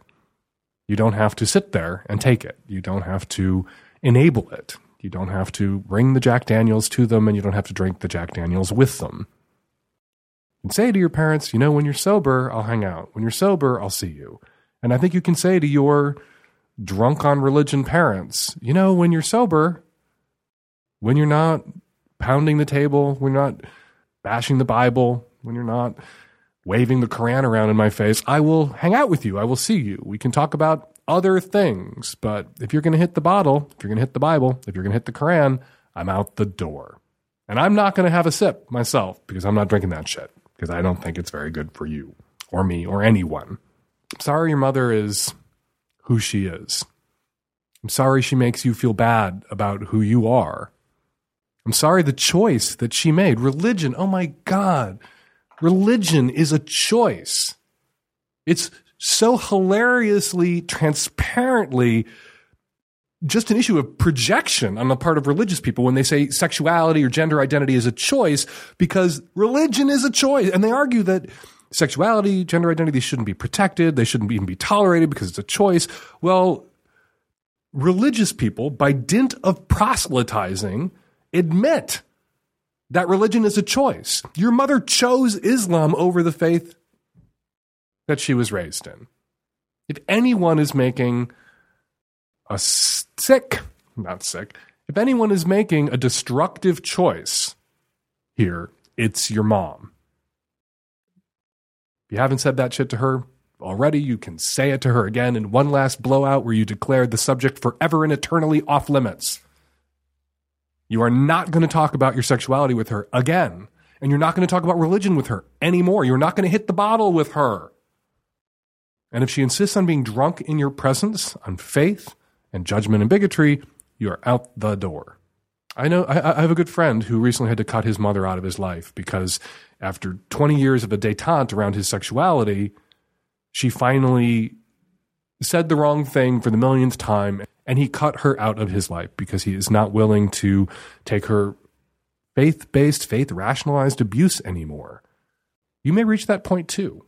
You don't have to sit there and take it. You don't have to enable it. You don't have to bring the Jack Daniels to them and you don't have to drink the Jack Daniels with them. And say to your parents, you know, when you're sober, I'll hang out. When you're sober, I'll see you. And I think you can say to your drunk on religion parents, you know, when you're sober, when you're not pounding the table, when you're not bashing the Bible, when you're not waving the Quran around in my face, I will hang out with you. I will see you. We can talk about other things. But if you're going to hit the bottle, if you're going to hit the Bible, if you're going to hit the Quran, I'm out the door. And I'm not going to have a sip myself because I'm not drinking that shit because I don't think it's very good for you or me or anyone. I'm sorry your mother is who she is. I'm sorry she makes you feel bad about who you are. I'm sorry the choice that she made. Religion, oh my God. Religion is a choice. It's so hilariously, transparently just an issue of projection on the part of religious people when they say sexuality or gender identity is a choice because religion is a choice. And they argue that sexuality, gender identity shouldn't be protected. They shouldn't even be tolerated because it's a choice. Well, religious people, by dint of proselytizing, admit that religion is a choice. Your mother chose Islam over the faith that she was raised in. If anyone is making a sick, not sick, if anyone is making a destructive choice here, it's your mom. If you haven't said that shit to her already, you can say it to her again in one last blowout where you declare the subject forever and eternally off limits. You are not going to talk about your sexuality with her again. And you're not going to talk about religion with her anymore. You're not going to hit the bottle with her. And if she insists on being drunk in your presence, on faith and judgment and bigotry, you are out the door. I know I, I, have a good friend who recently had to cut his mother out of his life because after 20 years of a detente around his sexuality, she finally said the wrong thing for the millionth time and he cut her out of his life because he is not willing to take her faith based, faith rationalized abuse anymore. You may reach that point too.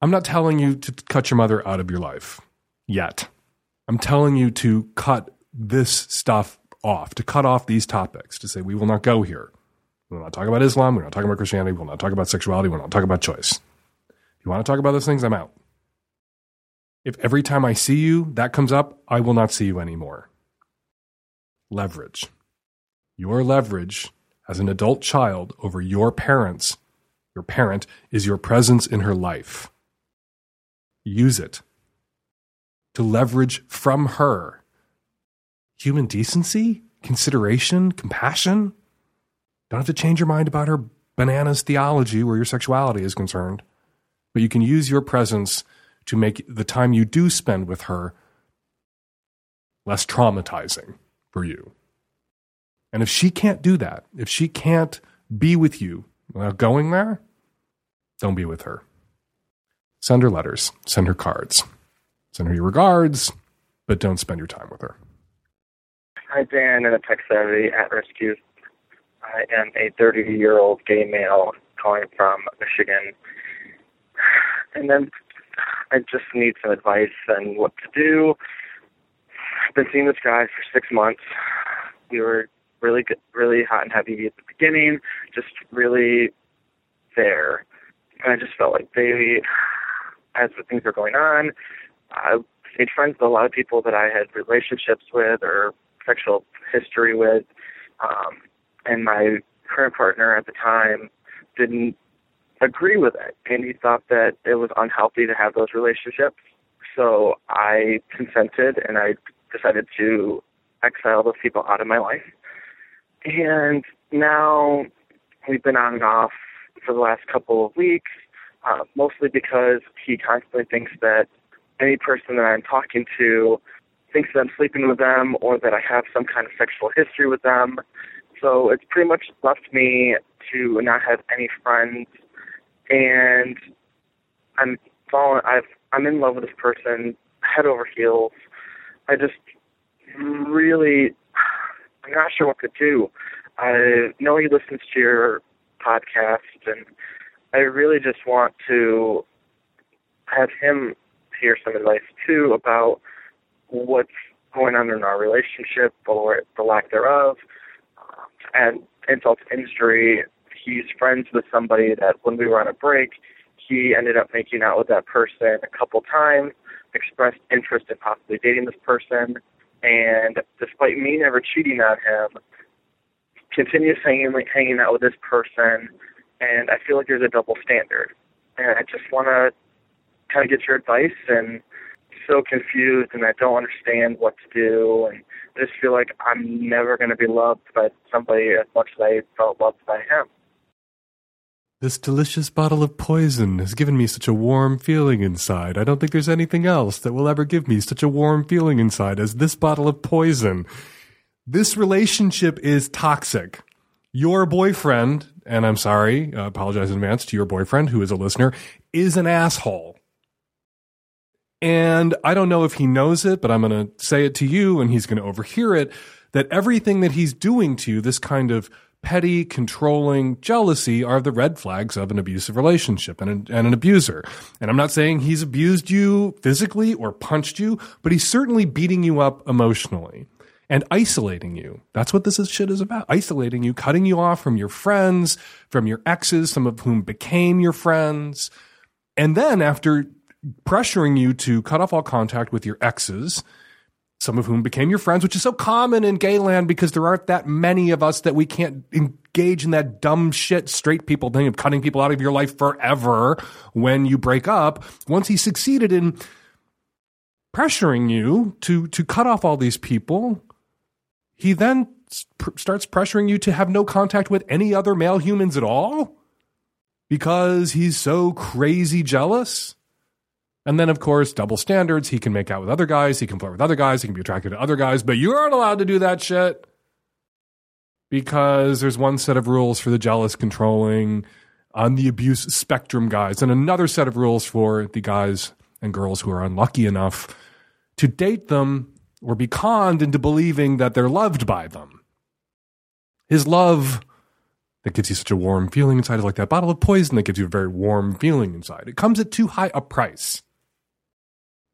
I'm not telling you to cut your mother out of your life yet. I'm telling you to cut this stuff off, to cut off these topics, to say we will not go here. We will not talk about Islam. We're not talking about Christianity. We will not talk about sexuality. We will not talk about choice. If you want to talk about those things, I'm out. If every time I see you that comes up, I will not see you anymore. Leverage. Your leverage as an adult child over your parents, your parent, is your presence in her life. Use it to leverage from her human decency, consideration, compassion. Don't have to change your mind about her bananas theology where your sexuality is concerned, but you can use your presence to make the time you do spend with her less traumatizing for you. And if she can't do that, if she can't be with you without going there, don't be with her. Send her letters, send her cards, send her your regards, but don't spend your time with her.
Hi, Dan, and a tech savvy at rescue. I am a 30 year old gay male calling from Michigan. And then I just need some advice on what to do. I've been seeing this guy for six months. We were really good, really hot and heavy at the beginning, just really there. And I just felt like they, as the things were going on, I made friends with a lot of people that I had relationships with or sexual history with. Um, and my current partner at the time didn't agree with it, and he thought that it was unhealthy to have those relationships. So I consented, and I decided to exile those people out of my life. And now we've been on and off for the last couple of weeks, uh, mostly because he constantly thinks that any person that I'm talking to thinks that I'm sleeping with them or that I have some kind of sexual history with them. So it's pretty much left me to not have any friends and I'm falling. I've I'm in love with this person, head over heels. I just really, I'm not sure what to do. I know he listens to your podcast, and I really just want to have him hear some advice too about what's going on in our relationship or the lack thereof. Um, and insult to injury, he's friends with somebody that when we were on a break, he ended up making out with that person a couple times, expressed interest in possibly dating this person, and despite me never cheating on him, continues hanging hanging out with this person, and I feel like there's a double standard. And I just want to kind of get your advice and so confused and I don't understand what to do and I just feel like I'm never going to be loved by somebody as much as I felt loved by him.
This delicious bottle of poison has given me such a warm feeling inside. I don't think there's anything else that will ever give me such a warm feeling inside as this bottle of poison. This relationship is toxic. Your boyfriend, and I'm sorry, I apologize in advance to your boyfriend who is a listener, is an asshole. And I don't know if he knows it, but I'm going to say it to you and he's going to overhear it that everything that he's doing to you, this kind of petty, controlling jealousy are the red flags of an abusive relationship and an, and an abuser. And I'm not saying he's abused you physically or punched you, but he's certainly beating you up emotionally and isolating you. That's what this is, shit is about. Isolating you, cutting you off from your friends, from your exes, some of whom became your friends. And then after pressuring you to cut off all contact with your exes, some of whom became your friends, which is so common in gay land because there aren't that many of us that we can't engage in that dumb shit straight people thing of cutting people out of your life forever when you break up. Once he succeeded in pressuring you to to cut off all these people, he then starts pressuring you to have no contact with any other male humans at all because he's so crazy jealous. And then, of course, double standards. He can make out with other guys. He can flirt with other guys. He can be attracted to other guys, but you aren't allowed to do that shit because there's one set of rules for the jealous, controlling, on the abuse spectrum guys, and another set of rules for the guys and girls who are unlucky enough to date them or be conned into believing that they're loved by them. His love that gives you such a warm feeling inside is like that bottle of poison that gives you a very warm feeling inside. It comes at too high a price.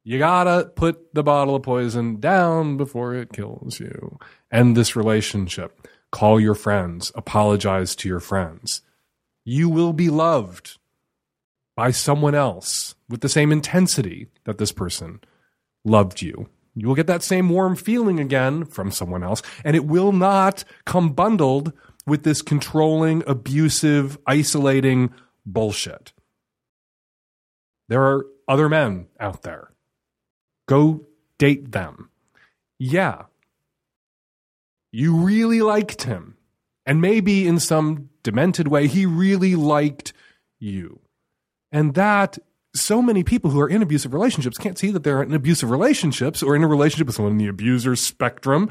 You gotta put the bottle of poison down before it kills you. End this relationship. Call your friends. Apologize to your friends. You will be loved by someone else with the same intensity that this person loved you. You will get that same warm feeling again from someone else, and it will not come bundled with this controlling, abusive, isolating bullshit. There are other men out there. Go date them. Yeah. You really liked him. And maybe in some demented way, he really liked you. And that so many people who are in abusive relationships can't see that they're in abusive relationships or in a relationship with someone in the abuser spectrum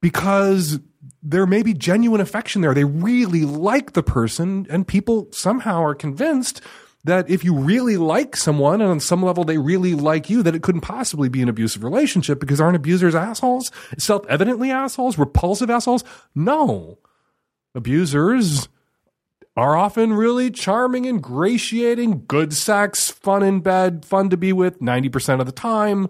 because there may be genuine affection there. They really like the person, and people somehow are convinced that if you really like someone and on some level they really like you, that it couldn't possibly be an abusive relationship because aren't abusers assholes? Self evidently assholes? Repulsive assholes? No. Abusers are often really charming, ingratiating, good sex, fun in bed, fun to be with 90% of the time.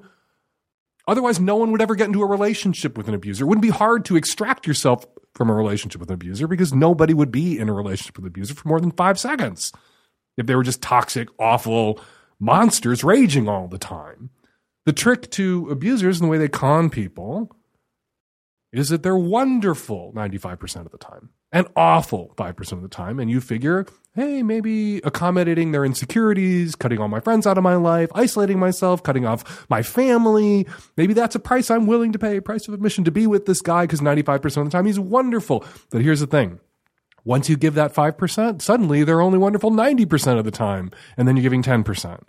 Otherwise, no one would ever get into a relationship with an abuser. It wouldn't be hard to extract yourself from a relationship with an abuser because nobody would be in a relationship with an abuser for more than five seconds if they were just toxic, awful monsters raging all the time. The trick to abusers and the way they con people is that they're wonderful 95% of the time and awful 5% of the time. And you figure, hey, maybe accommodating their insecurities, cutting all my friends out of my life, isolating myself, cutting off my family. Maybe that's a price I'm willing to pay, price of admission to be with this guy because 95% of the time he's wonderful. But here's the thing. Once you give that 5%, suddenly they're only wonderful 90% of the time. And then you're giving 10%.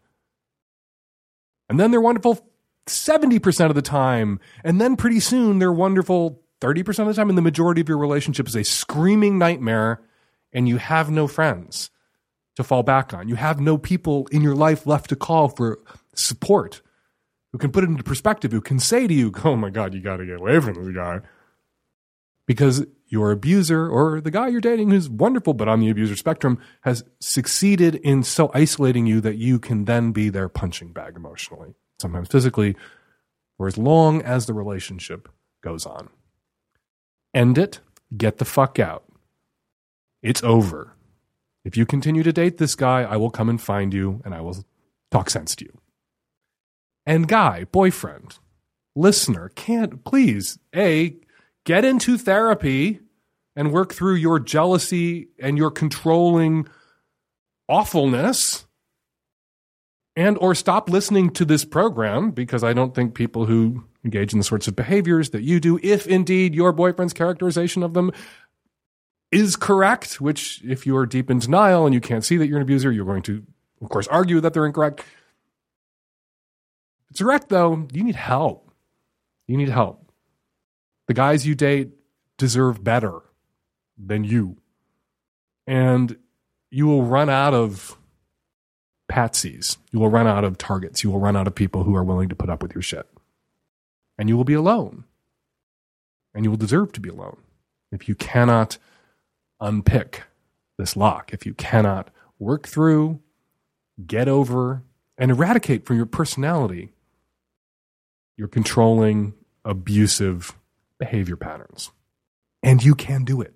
And then they're wonderful 70% of the time. And then pretty soon they're wonderful 30% of the time. And the majority of your relationship is a screaming nightmare and you have no friends to fall back on. You have no people in your life left to call for support who can put it into perspective, who can say to you, oh my God, you got to get away from this guy. Because your abuser or the guy you're dating who's wonderful but on the abuser spectrum has succeeded in so isolating you that you can then be their punching bag emotionally, sometimes physically, for as long as the relationship goes on. End it, get the fuck out. It's over. If you continue to date this guy, I will come and find you and I will talk sense to you. And guy, boyfriend, listener, can't please, A, get into therapy and work through your jealousy and your controlling awfulness and or stop listening to this program because I don't think people who engage in the sorts of behaviors that you do, if indeed your boyfriend's characterization of them is correct, which if you're deep in denial and you can't see that you're an abuser, you're going to, of course, argue that they're incorrect. It's correct though. You need help. You need help. The guys you date deserve better than you. And you will run out of patsies. You will run out of targets. You will run out of people who are willing to put up with your shit. And you will be alone. And you will deserve to be alone if you cannot unpick this lock, if you cannot work through, get over, and eradicate from your personality your controlling, abusive behavior patterns. And you can do it.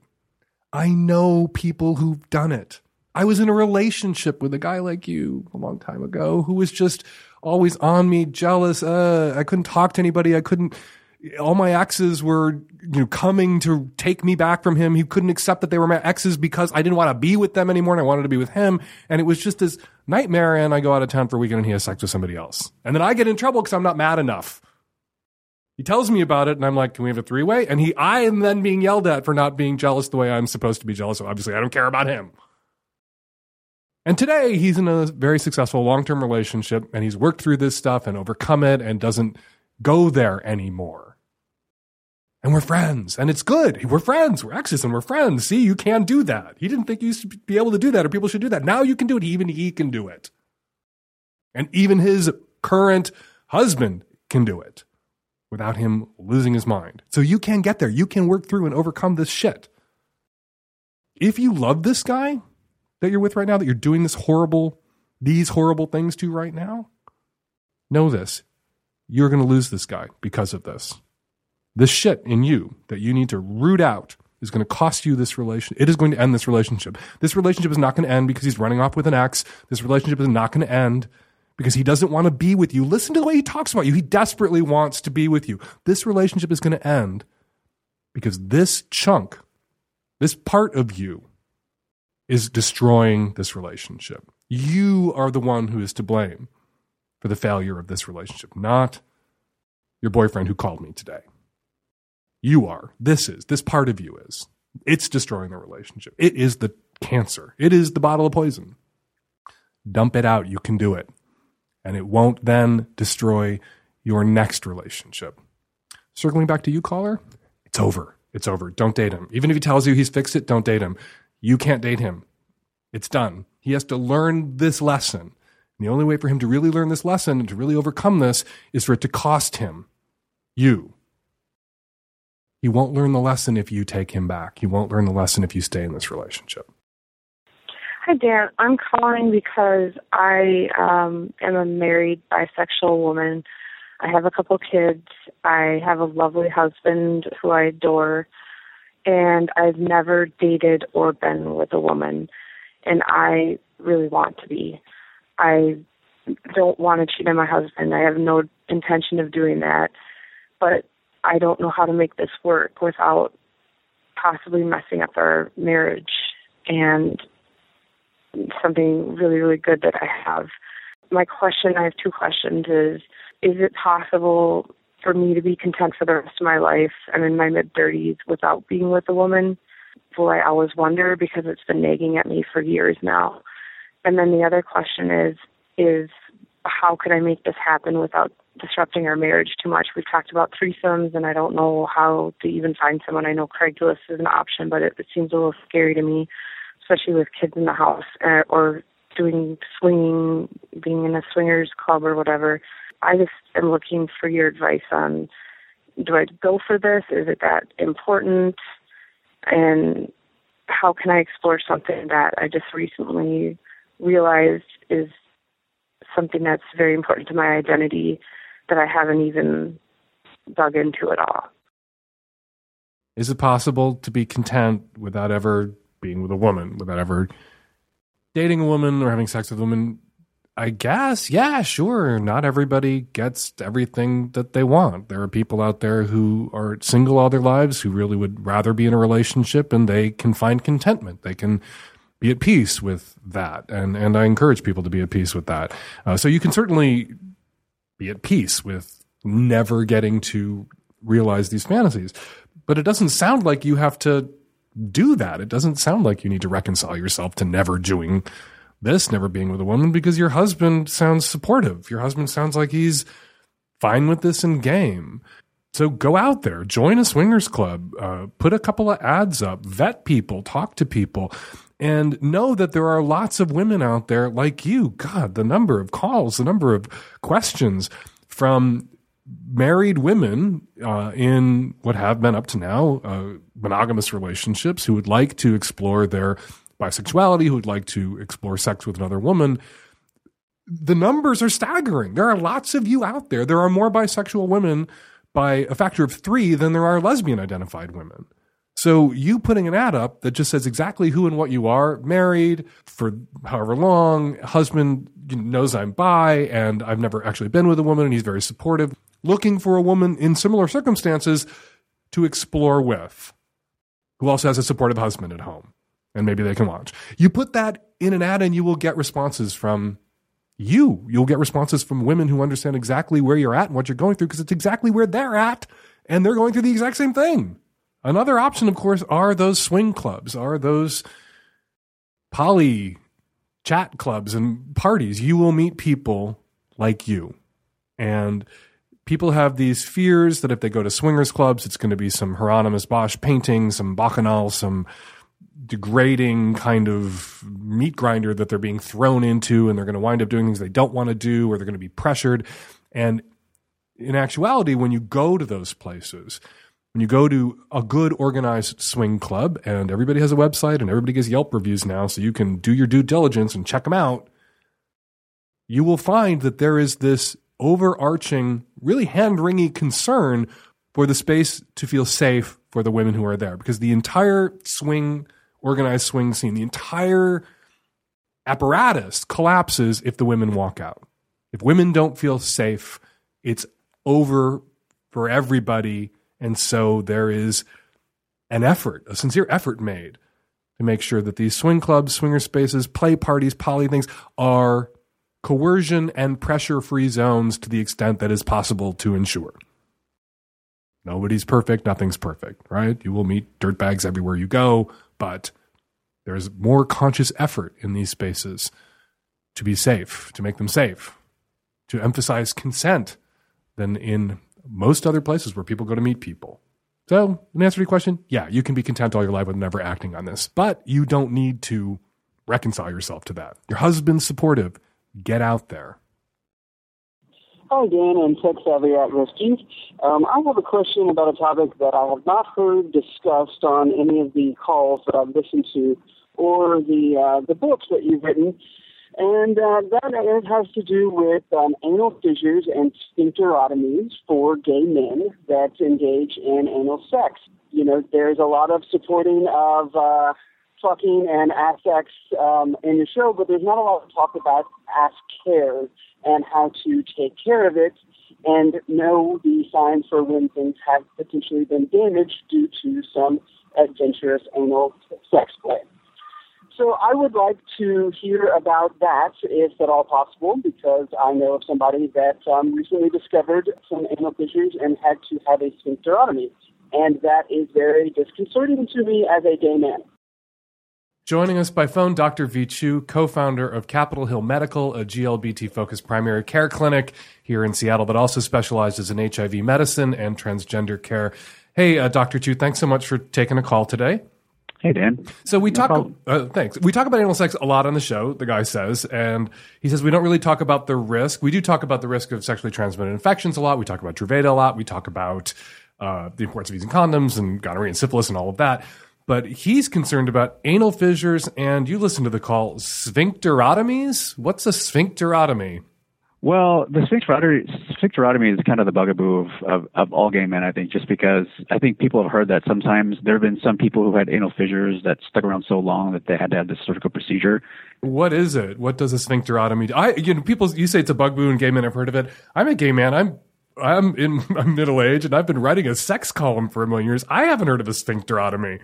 I know people who've done it. I was in a relationship with a guy like you a long time ago who was just always on me, jealous. Uh, I couldn't talk to anybody. I couldn't. All my exes were, you know, coming to take me back from him. He couldn't accept that they were my exes because I didn't want to be with them anymore, and I wanted to be with him. And it was just this nightmare. And I go out of town for a weekend, and he has sex with somebody else, and then I get in trouble because I'm not mad enough. He tells me about it, and I'm like, "Can we have a three way?" And he, I am then being yelled at for not being jealous the way I'm supposed to be jealous. So obviously, I don't care about him. And today, he's in a very successful long term relationship, and he's worked through this stuff and overcome it, and doesn't go there anymore. And we're friends, and it's good. We're friends. We're exes, and we're friends. See, you can do that. He didn't think you should be able to do that, or people should do that. Now you can do it. Even he can do it, and even his current husband can do it without him losing his mind. So you can get there. You can work through and overcome this shit. If you love this guy that you're with right now, that you're doing this horrible, these horrible things to right now, know this. You're going to lose this guy because of this. This shit in you that you need to root out is going to cost you this relation. It is going to end this relationship. This relationship is not going to end because he's running off with an ex. This relationship is not going to end because he doesn't want to be with you. Listen to the way he talks about you. He desperately wants to be with you. This relationship is going to end because this chunk, this part of you, is destroying this relationship. You are the one who is to blame for the failure of this relationship, not your boyfriend who called me today. You are. This is. This part of you is. It's destroying the relationship. It is the cancer. It is the bottle of poison. Dump it out. You can do it and it won't then destroy your next relationship. Circling back to you, caller, it's over. It's over. Don't date him. Even if he tells you he's fixed it, don't date him. You can't date him. It's done. He has to learn this lesson. And the only way for him to really learn this lesson and to really overcome this is for it to cost him you. He won't learn the lesson if you take him back. He won't learn the lesson if you stay in this relationship.
Hi, Dan. I'm calling because I um, am a married bisexual woman. I have a couple kids. I have a lovely husband who I adore, and I've never dated or been with a woman, and I really want to be. I don't want to cheat on my husband. I have no intention of doing that, but I don't know how to make this work without possibly messing up our marriage. And something really, really good that I have. My question, I have two questions, is is it possible for me to be content for the rest of my life? I'm in my mid 30s without being with a woman. Will I always wonder because it's been nagging at me for years now. And then the other question is, is how could I make this happen without disrupting our marriage too much? We've talked about threesomes, and I don't know how to even find someone. I know Craigslist is an option, but it, it seems a little scary to me especially with kids in the house uh, or doing swinging, being in a swingers club or whatever. I just am looking for your advice on do I go for this? Is it that important? And how can I explore something that I just recently realized is something that's very important to my identity that I haven't even dug into at all?
Is it possible to be content without ever being with a woman, without ever dating a woman or having sex with a woman? I guess, yeah, sure. Not everybody gets everything that they want. There are people out there who are single all their lives who really would rather be in a relationship and they can find contentment. They can be at peace with that. And, and I encourage people to be at peace with that. Uh, so you can certainly be at peace with never getting to realize these fantasies. But it doesn't sound like you have to do that. It doesn't sound like you need to reconcile yourself to never doing this never being with a woman because your husband sounds supportive. Your husband sounds like he's fine with this in game. So go out there, join a swingers club, uh, put a couple of ads up, vet people, talk to people, and know that there are lots of women out there like you. God, the number of calls, the number of questions from married women uh, in what have been up to now uh, monogamous relationships who would like to explore their bisexuality, who would like to explore sex with another woman, the numbers are staggering. There are lots of you out there. There are more bisexual women by a factor of three than there are lesbian identified women. So you putting an ad up that just says exactly who and what you are, married for however long, husband knows I'm bi and I've never actually been with a woman and he's very supportive, looking for a woman in similar circumstances to explore with, who also has a supportive husband at home and maybe they can watch. You put that in an ad and you will get responses from you. You'll get responses from women who understand exactly where you're at and what you're going through because it's exactly where they're at and they're going through the exact same thing. Another option, of course, are those swing clubs, are those poly chat clubs and parties. You will meet people like you. And people have these fears that if they go to swingers clubs, it's going to be some Hieronymus Bosch painting, some Bacchanal, some degrading kind of meat grinder that they're being thrown into and they're going to wind up doing things they don't want to do or they're going to be pressured. And in actuality, when you go to those places, when you go to a good organized swing club and everybody has a website and everybody gives Yelp reviews now, so you can do your due diligence and check them out, you will find that there is this overarching, really hand wringy concern for the space to feel safe for the women who are there because the entire swing organized swing scene. The entire apparatus collapses if the women walk out. If women don't feel safe, it's over for everybody. And so there is an effort, a sincere effort made to make sure that these swing clubs, swinger spaces, play parties, poly things are coercion and pressure free zones to the extent that is possible to ensure. Nobody's perfect, nothing's perfect, right? You will meet dirtbags everywhere you go but there's more conscious effort in these spaces to be safe, to make them safe, to emphasize consent than in most other places where people go to meet people. So, in answer to your question, yeah, you can be content all your life with never acting on this, but you don't need to reconcile yourself to that. Your husband's supportive. Get out there.
Hi, Dan and Tech Savvy at Rescue. Um, I have a question about a topic that I have not heard discussed on any of the calls that I've listened to or the uh, the books that you've written, and uh, that has to do with um, anal fissures and sphincterotomies for gay men that engage in anal sex. You know, there's a lot of supporting of uh, fucking and ass um, in the show, but there's not a lot of talk about ass care and how to take care of it and know the signs for when things have potentially been damaged due to some adventurous anal sex play. So I would like to hear about that, if at all possible, because I know of somebody that um, recently discovered some anal fissures and had to have a sphincterotomy. And that is very disconcerting to me as a gay man.
Joining us by phone, Dr. Vy Chu, co founder of Capitol Hill Medical, a GLBT focused primary care clinic here in Seattle that also specializes in HIV medicine and transgender care. Hey, uh, Dr. Chu, thanks so much for taking a call today.
Hey, Dan.
So we
No
talk. Uh, thanks. We talk about anal sex a lot on the show. The guy says, and he says we don't really talk about the risk. We do talk about the risk of sexually transmitted infections a lot. We talk about Truvada a lot. We talk about uh, the importance of using condoms and gonorrhea and syphilis and all of that. But he's concerned about anal fissures. And you listen to the call sphincterotomies. What's a sphincterotomy?
Well, the sphincterotomy, sphincterotomy is kind of the bugaboo of, of, of all gay men, I think, just because I think people have heard that sometimes there have been some people who had anal fissures that stuck around so long that they had to have this surgical procedure.
What is it? What does a sphincterotomy do? I, you know, people, you say it's a bugaboo and gay men have heard of it. I'm a gay man. I'm, I'm in I'm middle age and I've been writing a sex column for a million years. I haven't heard of a sphincterotomy.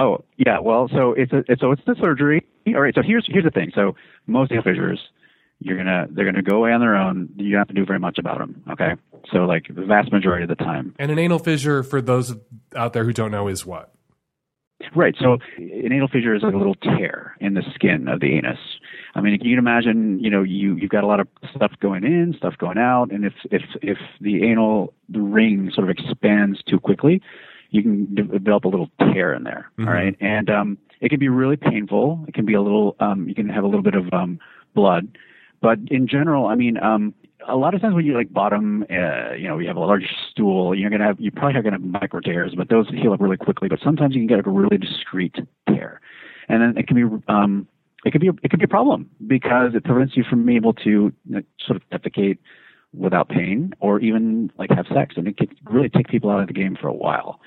Oh, yeah. Well, so it's a, it's, so it's the surgery. All right. So here's, here's the thing. So most anal fissures, you're gonna, they're gonna go away on their own. You don't have to do very much about them. Okay. So like the vast majority of the time.
And an anal fissure, for those out there who don't know, is what?
Right. So an anal fissure is like a little tear in the skin of the anus. I mean, can you can imagine, you know, you you've got a lot of stuff going in, stuff going out, and if if if the anal the ring sort of expands too quickly, you can de- develop a little tear in there. all
Mhm.
right, and um, it can be really painful. It can be a little. Um, you can have a little bit of um, blood, but in general, I mean, um, a lot of times when you like bottom, uh, you know, you have a large stool, you're gonna have, you probably are gonna have micro tears, but those heal up really quickly. But sometimes you can get a really discrete tear, and then it can be, um, it could be, it could be a problem because it prevents you from being able to you know, sort of defecate without pain or even like have sex, and it could really take people out of the game for a while.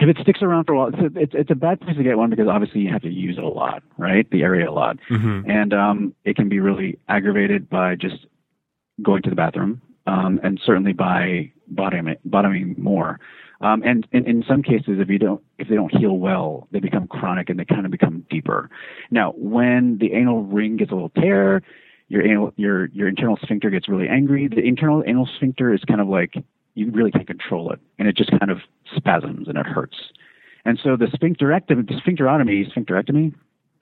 If it sticks around for a while, it's a, it's, it's a bad place to get one because obviously you have to use it a lot, right? The area a lot
Mm-hmm.
and um, it can be really aggravated by just going to the bathroom, um, and certainly by bottoming, bottoming more. Um, and in, in some cases, if you don't, if they don't heal well, they become chronic and they kind of become deeper. Now, when the anal ring gets a little tear, your anal, your your internal sphincter gets really angry. The internal anal sphincter is kind of like you really can't control it, and it just kind of spasms and it hurts. And so the sphincterectomy, the sphincterotomy, sphincterectomy,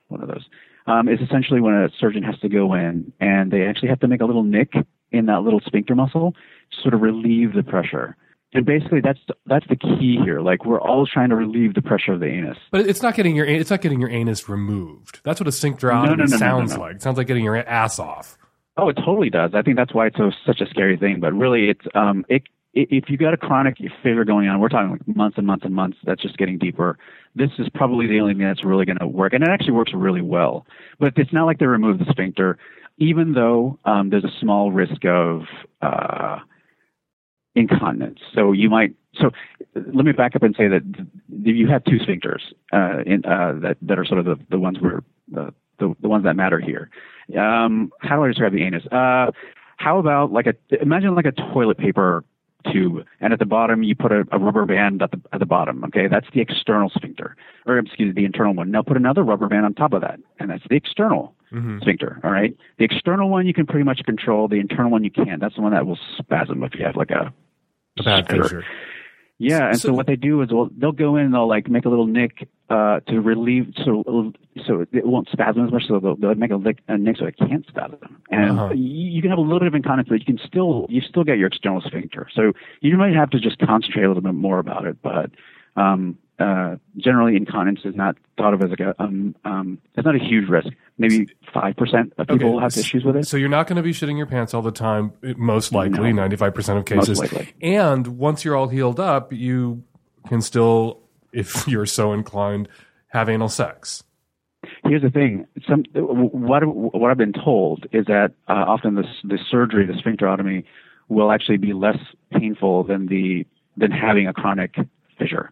one of those, um, is essentially when a surgeon has to go in and they actually have to make a little nick in that little sphincter muscle to sort of relieve the pressure. And basically, that's that's the key here. Like we're all trying to relieve the pressure of the anus.
But it's not getting your it's not getting your anus removed. That's what a sphincterotomy
No, no, no,
sounds like. It sounds like getting your ass off.
Oh, it totally does. I think that's why it's so such a scary thing. But really, it's um, it, if you've got a chronic fissure going on, we're talking like months and months and months. That's just getting deeper. This is probably the only thing that's really going to work, and it actually works really well. But it's not like they remove the sphincter, even though um, there's a small risk of uh, incontinence. So you might. So let me back up and say that you have two sphincters uh, in, uh, that that are sort of the, the ones where the, the the ones that matter here. Um, how do I describe the anus? Uh, how about like a imagine like a toilet paper tube, and at the bottom you put a, a rubber band at the at the bottom. Okay, that's the external sphincter, or excuse me, the internal one. Now put another rubber band on top of that, and that's the external mm-hmm. sphincter. All right, the external one you can pretty much control. The internal one you can't. That's the one that will spasm if you have like a
A bad.
Yeah, and so, what they do is well, they'll go in and they'll like make a little nick uh, to relieve so so it won't spasm as much. So they'll, they'll make a, lick, a nick so it can't spasm. And
Uh-huh.
you, you can have a little bit of incontinence, but you can still you still get your external sphincter. So you might have to just concentrate a little bit more about it. But um, uh, generally, incontinence is not thought of as like a um, um, it's not a huge risk. Maybe five percent of people have issues with it.
So you're not going to be shitting your pants all the time, most likely, 95% of
Most
cases.
likely.
And once you're all healed up, you can still, if you're so inclined, have anal sex.
Here's the thing. Some what what I've been told is that uh, often the the surgery, the sphincterotomy, will actually be less painful than the than having a chronic fissure,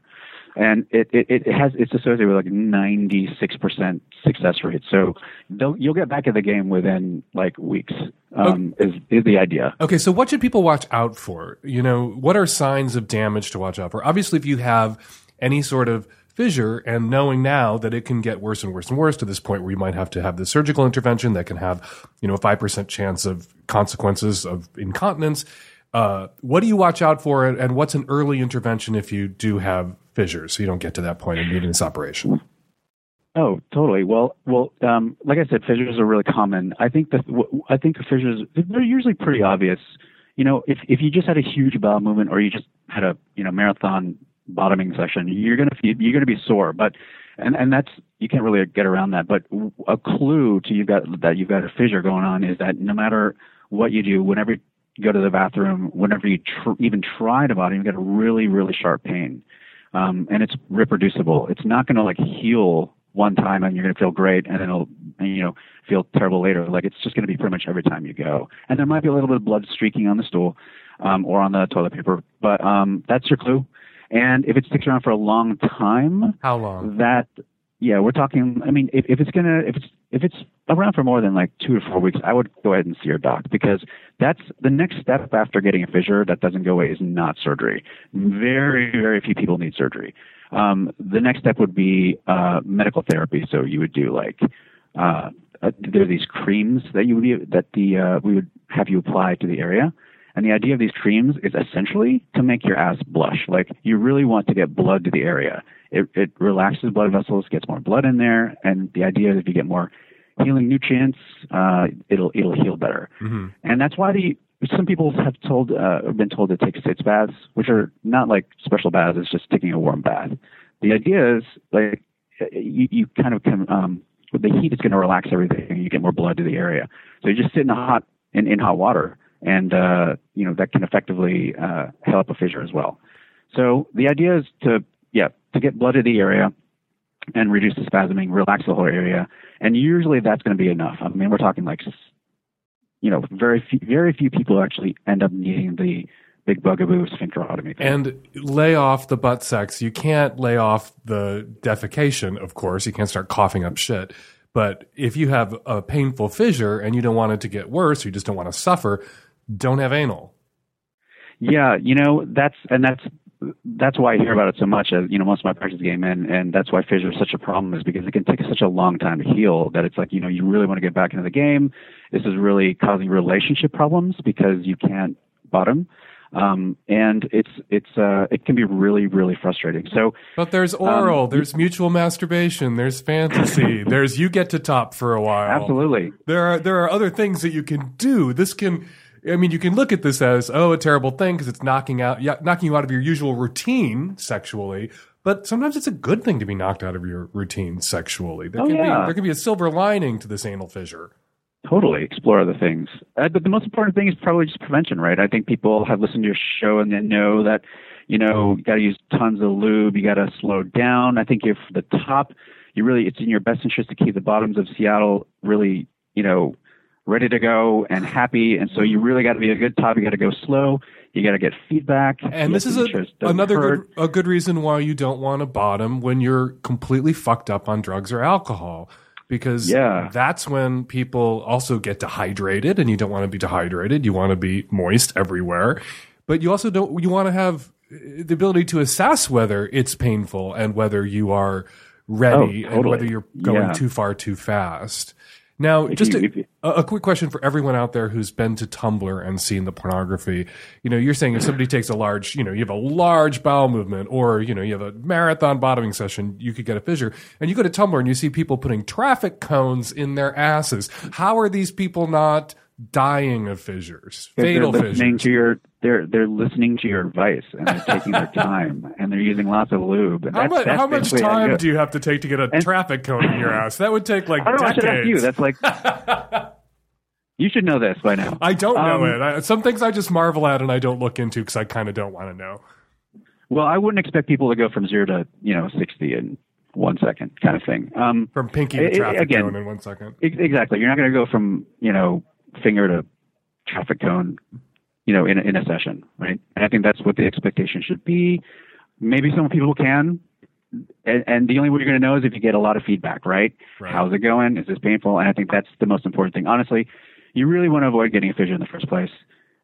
and it it, it has it's associated with like 96 percent success rate. So you'll get back in the game within like weeks. Um, is is the idea?
Okay, so what should people watch out for? You know, what are signs of damage to watch out for? Obviously, if you have any sort of fissure and knowing now that it can get worse and worse and worse to this point where you might have to have the surgical intervention that can have, you know, a 5% chance of consequences of incontinence, uh, what do you watch out for and what's an early intervention if you do have fissures so you don't get to that point and needing this operation?
Oh, totally. Well, well, um, like I said, fissures are really common. I think w- I think the fissures they're usually pretty obvious. You know, if if you just had a huge bowel movement or you just had a you know marathon bottoming session, you're gonna you're gonna be sore. But and and that's you can't really get around that. But a clue to you've got that you've got a fissure going on is that no matter what you do, whenever you go to the bathroom, whenever you tr- even try to bottom, you get a really really sharp pain, um, and it's reproducible. It's not going to like heal one time and you're going to feel great, and then it'll you know feel terrible later. Like it's just going to be pretty much every time you go, and there might be a little bit of blood streaking on the stool um, or on the toilet paper, but um, that's your clue. And if it sticks around for a long time,
how long?
That yeah, we're talking. I mean, if, if it's gonna if it's if it's around for more than like two to four weeks, I would go ahead and see your doc because that's the next step after getting a fissure that doesn't go away is not surgery. Very very few people need surgery. Um, the next step would be uh, medical therapy. So you would do like uh, uh, there are these creams that you would that the uh, we would have you apply to the area. And the idea of these creams is essentially to make your ass blush. Like you really want to get blood to the area. It, it relaxes blood vessels, gets more blood in there, and the idea is if you get more healing nutrients, uh, it'll it'll heal better.
Mm-hmm.
And that's why the some people have told uh, been told to take sitz baths, which are not like special baths. It's just taking a warm bath. The idea is like you, you kind of can um, the heat is going to relax everything, and you get more blood to the area. So you just sit in hot in, in hot water, and uh, you know that can effectively uh, help a fissure as well. So the idea is to yeah to get blood to the area and reduce the spasming, relax the whole area, and usually that's going to be enough. I mean, we're talking like you know very few, very few people actually end up needing the big bugaboo sphincterotomy.
And lay off the butt sex. You can't lay off the defecation, of course. You can't start coughing up shit. But if you have a painful fissure and you don't want it to get worse, you just don't want to suffer, don't have anal.
Yeah, you know that's and that's that's why I hear about it so much. As you know, most of my practice gay men, and that's why fissure is such a problem, is because it can take such a long time to heal. That it's like you know you really want to get back into the game. This is really causing relationship problems because you can't bottom um, and it's it's uh, it can be really really frustrating. So,
but there's oral, um, there's mutual masturbation, there's fantasy, there's you get to top for a while.
Absolutely,
there are there are other things that you can do. This can. I mean, you can look at this as oh, a terrible thing because it's knocking out, knocking you out of your usual routine sexually. But sometimes it's a good thing to be knocked out of your routine sexually. There
oh,
can
yeah.
be there can be a silver lining to this anal fissure
totally explore other things. Uh, but the most important thing is probably just prevention, right? I think people have listened to your show and they know that, you know, you got to use tons of lube, you got to slow down. I think if the top, you really, it's in your best interest to keep the bottoms of Seattle really, you know, ready to go and happy. And so you really got to be a good top. You got to go slow. You got to get feedback.
And this is a, another good, a good reason why you don't want to bottom when you're completely fucked up on drugs or alcohol because
yeah.
that's when people also get dehydrated and you don't want to be dehydrated. You want to be moist everywhere, but you also don't, you want to have uh, the ability to assess whether it's painful and whether you are ready
oh, totally.
and whether you're going
Yeah.
too far too fast. Now, just
you-
a,
you-
a, a quick question for everyone out there who's been to Tumblr and seen the pornography. You know, you're saying if somebody takes a large, you know, you have a large bowel movement or, you know, you have a marathon bottoming session, you could get a fissure. And you go to Tumblr and you see people putting traffic cones in their asses. How are these people not dying of fissures?
They're,
Fatal
they're listening
fissures.
to your they're they're listening to your advice and they're taking their time and they're using lots of lube. And
How
that's,
much,
that's
how much time do you have to take to get a traffic cone in your ass? That would take like
I don't know. I you.
decades.
That's like you should know this by now.
I don't know
Um,
it. I, some things I just marvel at and I don't look into because I kind of don't want to know.
Well, I wouldn't expect people to go from zero to you know sixty in one second, kind of thing. Um,
From pinky to traffic
again,
cone in one second.
Exactly. You're not going to go from you know finger to traffic cone, you know, in a, in a session, right? And I think that's what the expectation should be. Maybe some people can, and, and the only way you're going to know is if you get a lot of feedback, right?
Right.
How's it going? Is this painful? And I think that's the most important thing. Honestly, you really want to avoid getting a fissure in the first place.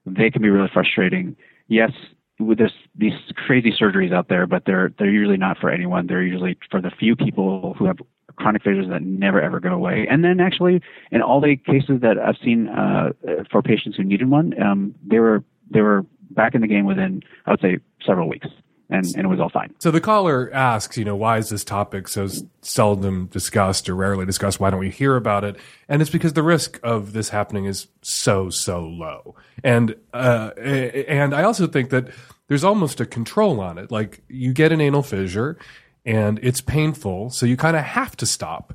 They can be really frustrating. Yes, with this these crazy surgeries out there, but they're they're usually not for anyone. They're usually for the few people who have chronic fissures that never ever go away. And then actually, in all the cases that I've seen uh, for patients who needed one, um, they were they were back in the game within I would say several weeks, and and it was all fine.
So the caller asks, you know, why is this topic so seldom discussed or rarely discussed? Why don't we hear about it? And it's because the risk of this happening is so so low. And uh, and I also think that there's almost a control on it. Like you get an anal fissure and it's painful, so you kind of have to stop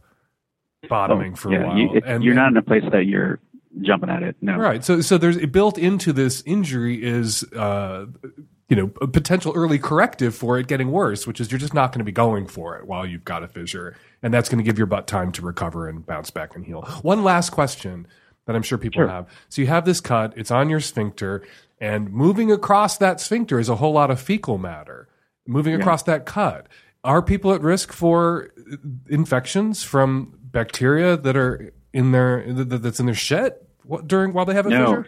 bottoming for
Oh, yeah,
a while.
You, it-
and
you're not in a place that you're jumping at it. No.
Right. So so there's built into this injury is uh you know a potential early corrective for it getting worse, which is you're just not going to be going for it while you've got a fissure, and that's going to give your butt time to recover and bounce back and heal. One last question that I'm sure people
Sure.
have. So you have this cut, it's on your sphincter, and moving across that sphincter is a whole lot of fecal matter. Moving
Yeah.
across that cut, are people at risk for infections from bacteria that are in their that's in their shit during while they have a
No.
fissure?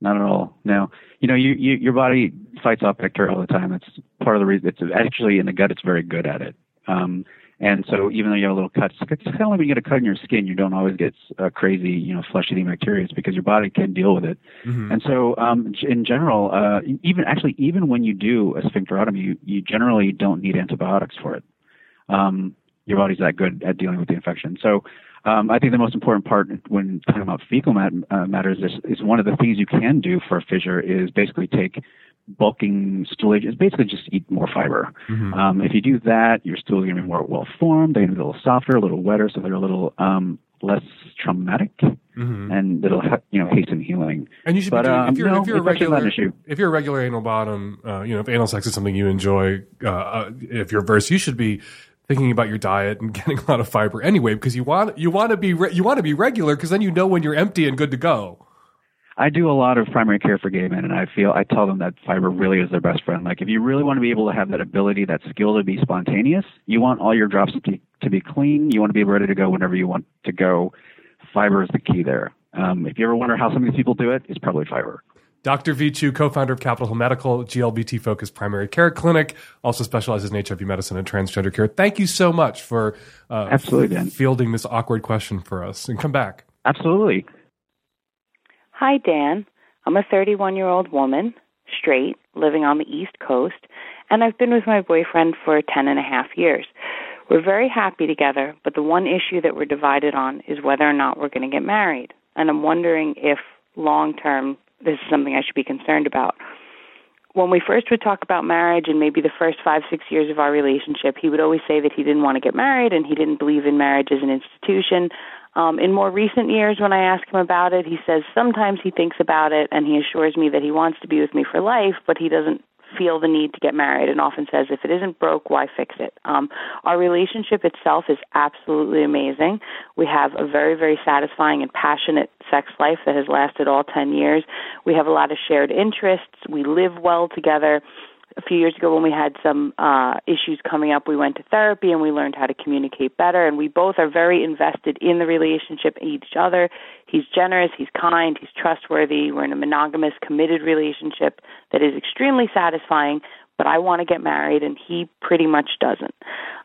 Not at all. No. You know, you, you your body fights off bacteria all the time. It's part of the reason. It's actually in the gut. It's very good at it. Um, and so even though you have a little cut, it's kind of like when you get a cut in your skin, you don't always get uh, crazy, you know, flesh-eating bacteria. It's because your body can deal with it. And so, um, in general, uh, even actually, even when you do a sphincterotomy, you, you generally don't need antibiotics for it. Um, your body's that good at dealing with the infection. So, um, I think the most important part when talking about fecal mat- uh, matters is, is one of the things you can do for a fissure is basically take bulking stool is basically just eat more fiber. Um, if you do that, your stools are going to be more well formed. They're going to be a little softer, a little wetter, so they're a little um, less traumatic, and it'll you know hasten healing.
And you should
but,
be doing,
um,
if you're if you're a regular if you're a regular anal bottom, uh, you know if anal sex is something you enjoy, uh, uh, if you're versed, you should be thinking about your diet and getting a lot of fiber anyway because you want you want to be re- you want to be regular because then you know when you're empty and good to go.
I do a lot of primary care for gay men, and I feel I tell them that fiber really is their best friend. Like if you really want to be able to have that ability, that skill to be spontaneous, you want all your drops to be, to be clean. You want to be ready to go whenever you want to go. Fiber is the key there. Um, if you ever wonder how some of these people do it, it's probably fiber.
Dr. Vy Chu, co-founder of Capitol Hill Medical, GLBT focused primary care clinic, also specializes in HIV medicine and transgender care. Thank you so much for uh,
Absolutely,
fielding this awkward question for us. And come back.
Absolutely.
Hi, Dan. I'm a 31 year old woman, straight, living on the East Coast, and I've been with my boyfriend for 10 and a half years. We're very happy together, but the one issue that we're divided on is whether or not we're going to get married. And I'm wondering if long term this is something I should be concerned about. When we first would talk about marriage and maybe the first five, six years of our relationship, he would always say that he didn't want to get married and he didn't believe in marriage as an institution. Um, in more recent years, when I ask him about it, he says sometimes he thinks about it and he assures me that he wants to be with me for life, but he doesn't feel the need to get married and often says, if it isn't broke, why fix it? Um, our relationship itself is absolutely amazing. We have a very, very satisfying and passionate sex life that has lasted all 10 years. We have a lot of shared interests. We live well together a few years ago when we had some uh, issues coming up, we went to therapy and we learned how to communicate better. And we both are very invested in the relationship, in each other. He's generous, he's kind, he's trustworthy. We're in a monogamous, committed relationship that is extremely satisfying. But I want to get married, and he pretty much doesn't.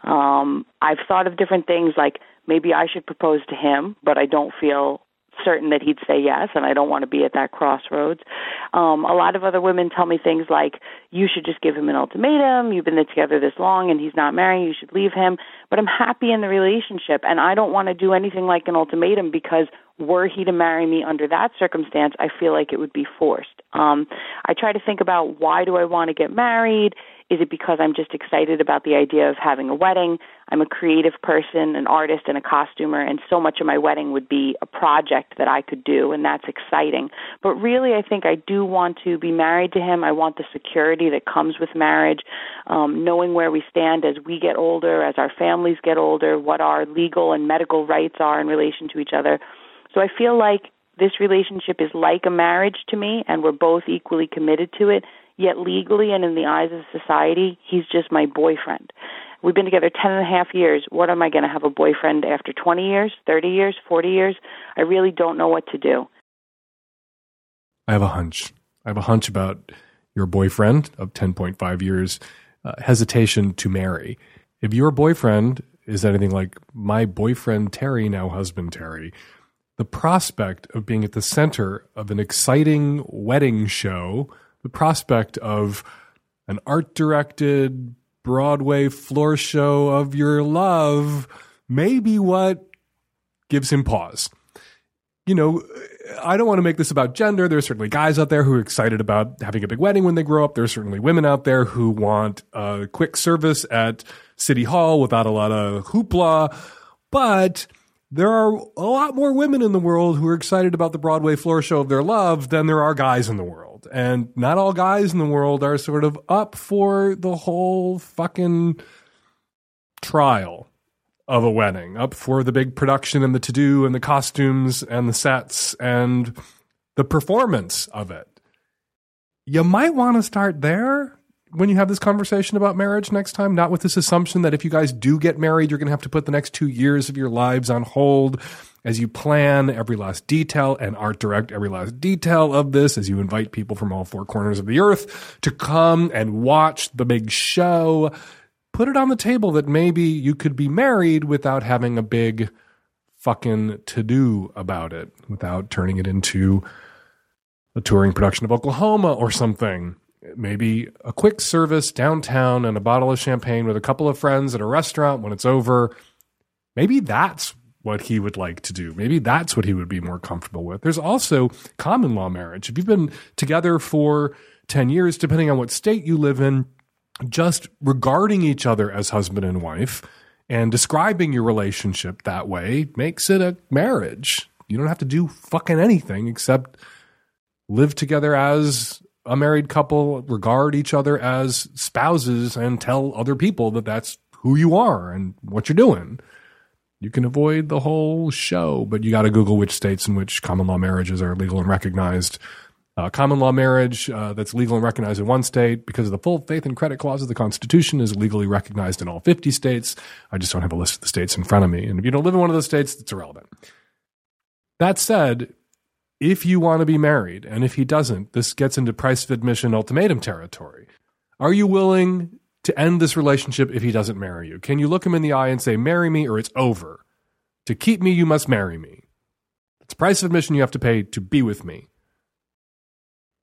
Um, I've thought of different things like maybe I should propose to him, but I don't feel certain that he'd say yes, and I don't want to be at that crossroads. Um, a lot of other women tell me things like, you should just give him an ultimatum. You've been together this long and he's not marrying. You should leave him. But I'm happy in the relationship, and I don't want to do anything like an ultimatum because were he to marry me under that circumstance, I feel like it would be forced. Um, I try to think about why do I want to get married? Is it because I'm just excited about the idea of having a wedding? I'm a creative person, an artist, and a costumer, and so much of my wedding would be a project that I could do, and that's exciting. But really, I think I do want to be married to him. I want the security that comes with marriage, um, knowing where we stand as we get older, as our families get older, what our legal and medical rights are in relation to each other. So I feel like this relationship is like a marriage to me, and we're both equally committed to it. Yet legally and in the eyes of society, he's just my boyfriend. We've been together ten and a half years. What am I going to have a boyfriend after 20 years, 30 years, 40 years? I really don't know what to do.
I have a hunch. I have a hunch about your boyfriend of 10.5 years uh, hesitation to marry. If your boyfriend is anything like my boyfriend Terry, now husband Terry, the prospect of being at the center of an exciting wedding show, the prospect of an art directed Broadway floor show of your love may be what gives him pause. You know, I don't want to make this about gender. There are certainly guys out there who are excited about having a big wedding when they grow up. There are certainly women out there who want a quick service at City Hall without a lot of hoopla. But there are a lot more women in the world who are excited about the Broadway floor show of their love than there are guys in the world. And not all guys in the world are sort of up for the whole fucking trial of a wedding, up for the big production and the to do and the costumes and the sets and the performance of it. You might want to start there when you have this conversation about marriage next time, not with this assumption that if you guys do get married, you're going to have to put the next two years of your lives on hold as you plan every last detail and art direct every last detail of this, as you invite people from all four corners of the earth to come and watch the big show. Put it on the table that maybe you could be married without having a big fucking to do about it, without turning it into a touring production of Oklahoma or something maybe a quick service downtown and a bottle of champagne with a couple of friends at a restaurant when it's over. Maybe that's what he would like to do. Maybe that's what he would be more comfortable with. There's also common law marriage. If you've been together for 10 years, depending on what state you live in, just regarding each other as husband and wife and describing your relationship that way makes it a marriage. You don't have to do fucking anything except live together as a married couple regard each other as spouses and tell other people that that's who you are and what you're doing. You can avoid the whole show, but you got to Google which states in which common law marriages are legal and recognized. Uh, common law marriage uh, that's legal and recognized in one state because of the full faith and credit clause of the Constitution is legally recognized in all 50 states. I just don't have a list of the states in front of me. And if you don't live in one of those states, it's irrelevant. That said, if you want to be married, and if he doesn't, this gets into price of admission ultimatum territory. Are you willing to end this relationship if he doesn't marry you? Can you look him in the eye and say, marry me or it's over? To keep me, you must marry me. It's price of admission you have to pay to be with me.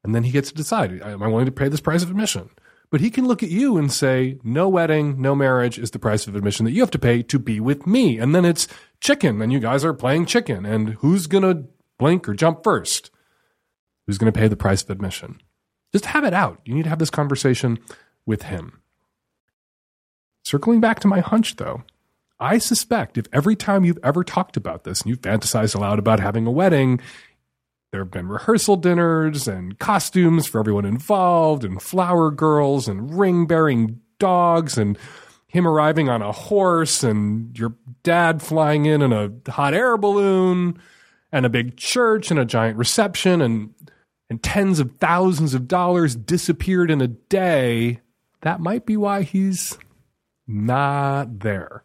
And then he gets to decide, am I willing to pay this price of admission? But he can look at you and say, no wedding, no marriage is the price of admission that you have to pay to be with me. And then it's chicken, and you guys are playing chicken. And who's going to blink or jump first? Who's going to pay the price of admission? Just have it out. You need to have this conversation with him. Circling back to my hunch, though, I suspect if every time you've ever talked about this and you've fantasized aloud about having a wedding, there have been rehearsal dinners and costumes for everyone involved, and flower girls and ring bearing dogs, and him arriving on a horse, and your dad flying in in a hot air balloon and a big church and a giant reception and and tens of thousands of dollars disappeared in a day, that might be why he's not there.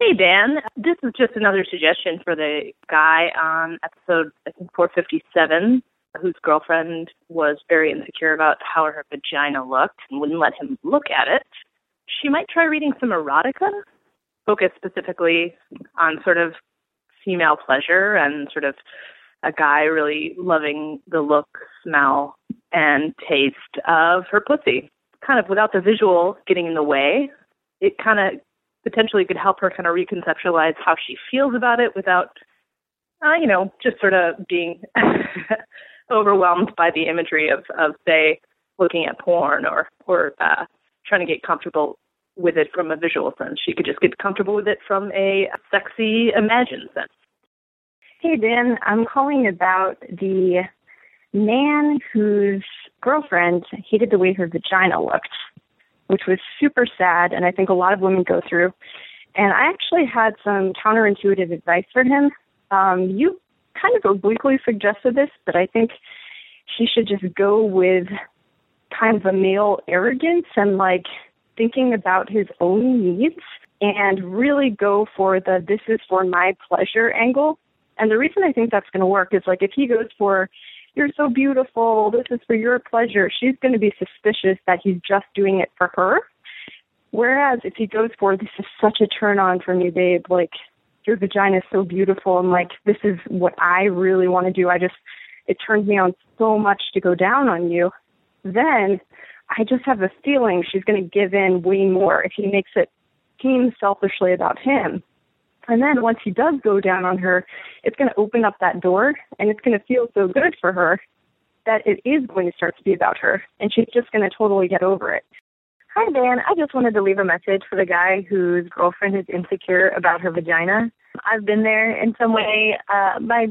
Hey, Dan. This is just another suggestion for the guy on episode, I think, 457, whose girlfriend was very insecure about how her vagina looked and wouldn't let him look at it. She might try reading some erotica, focused specifically on sort of female pleasure and sort of a guy really loving the look, smell, and taste of her pussy. Kind of without the visual getting in the way, it kind of potentially could help her kind of reconceptualize how she feels about it without, uh, you know, just sort of being overwhelmed by the imagery of, of say, looking at porn or or uh, trying to get comfortable with it from a visual sense. She could just get comfortable with it from a sexy imagined sense.
Hey, Dan, I'm calling about the man whose girlfriend hated the way her vagina looked, which was super sad, and I think a lot of women go through. And I actually had some counterintuitive advice for him. Um, you kind of obliquely suggested this, but I think he should just go with kind of a male arrogance and like thinking about his own needs and really go for the this is for my pleasure angle. And the reason I think that's going to work is like if he goes for you're so beautiful, this is for your pleasure, she's going to be suspicious that he's just doing it for her. Whereas if he goes for this is such a turn on for me, babe, like your vagina is so beautiful and like this is what I really want to do. I just it turns me on so much to go down on you. Then I just have a feeling she's going to give in way more if he makes it seem selfishly about him. And then once he does go down on her, it's going to open up that door and it's going to feel so good for her that it is going to start to be about her and she's just going to totally get over it. Hi, Dan. I just wanted to leave a message for the guy whose girlfriend is insecure about her vagina. I've been there in some way. Uh, my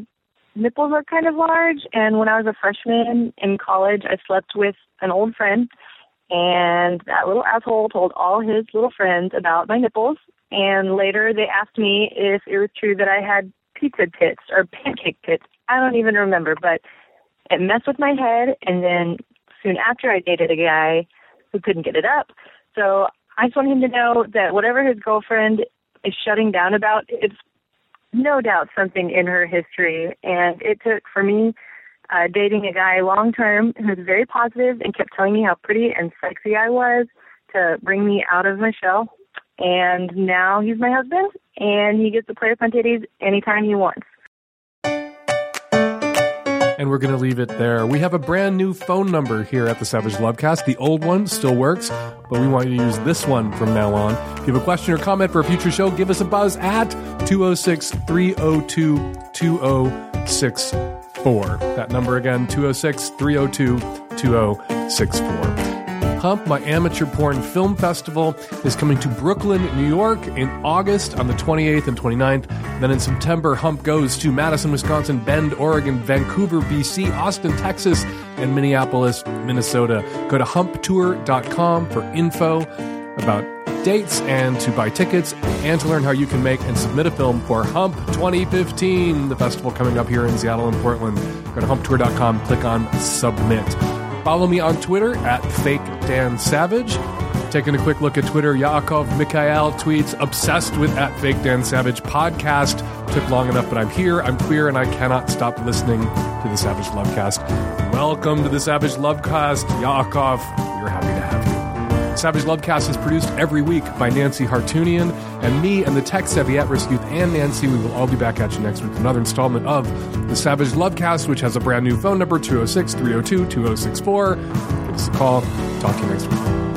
nipples are kind of large, and when I was a freshman in college, I slept with an old friend, and that little asshole told all his little friends about my nipples. And later, they asked me if it was true that I had pizza tits or pancake tits. I don't even remember, but it messed with my head. And then soon after, I dated a guy who couldn't get it up. So I just want him to know that whatever his girlfriend is shutting down about, it's no doubt something in her history. And it took for me uh, dating a guy long term who was very positive and kept telling me how pretty and sexy I was to bring me out of my shell. And now he's my husband, and he gets to play with my titties anytime he wants.
And we're going to leave it there. We have a brand new phone number here at the Savage Lovecast. The old one still works, but we want you to use this one from now on. If you have a question or comment for a future show, give us a buzz at 206 302 2064. That number again, 206 302 2064. Hump, my amateur porn film festival, is coming to Brooklyn, New York in August on the 28th and 29th. Then in September, Hump goes to Madison, Wisconsin, Bend, Oregon, Vancouver, BC, Austin, Texas, and Minneapolis, Minnesota. Go to humptour.com for info about dates and to buy tickets and to learn how you can make and submit a film for Hump 2015, the festival coming up here in Seattle and Portland. Go to humptour.com, click on submit. Follow me on Twitter at Fake Dan Savage. Taking a quick look at Twitter, Yaakov Mikhail tweets, obsessed with at Fake Dan Savage podcast. Took long enough, but I'm here, I'm queer, and I cannot stop listening to the Savage Lovecast. Welcome to the Savage Lovecast, Yaakov. We're happy to have you. Savage Lovecast is produced every week by Nancy Hartunian and me and the tech savvy at risk youth and Nancy. We will all be back at you next week with another installment of the Savage Lovecast, which has a brand new phone number 206 302 2064. Give us a call. Talk to you next week.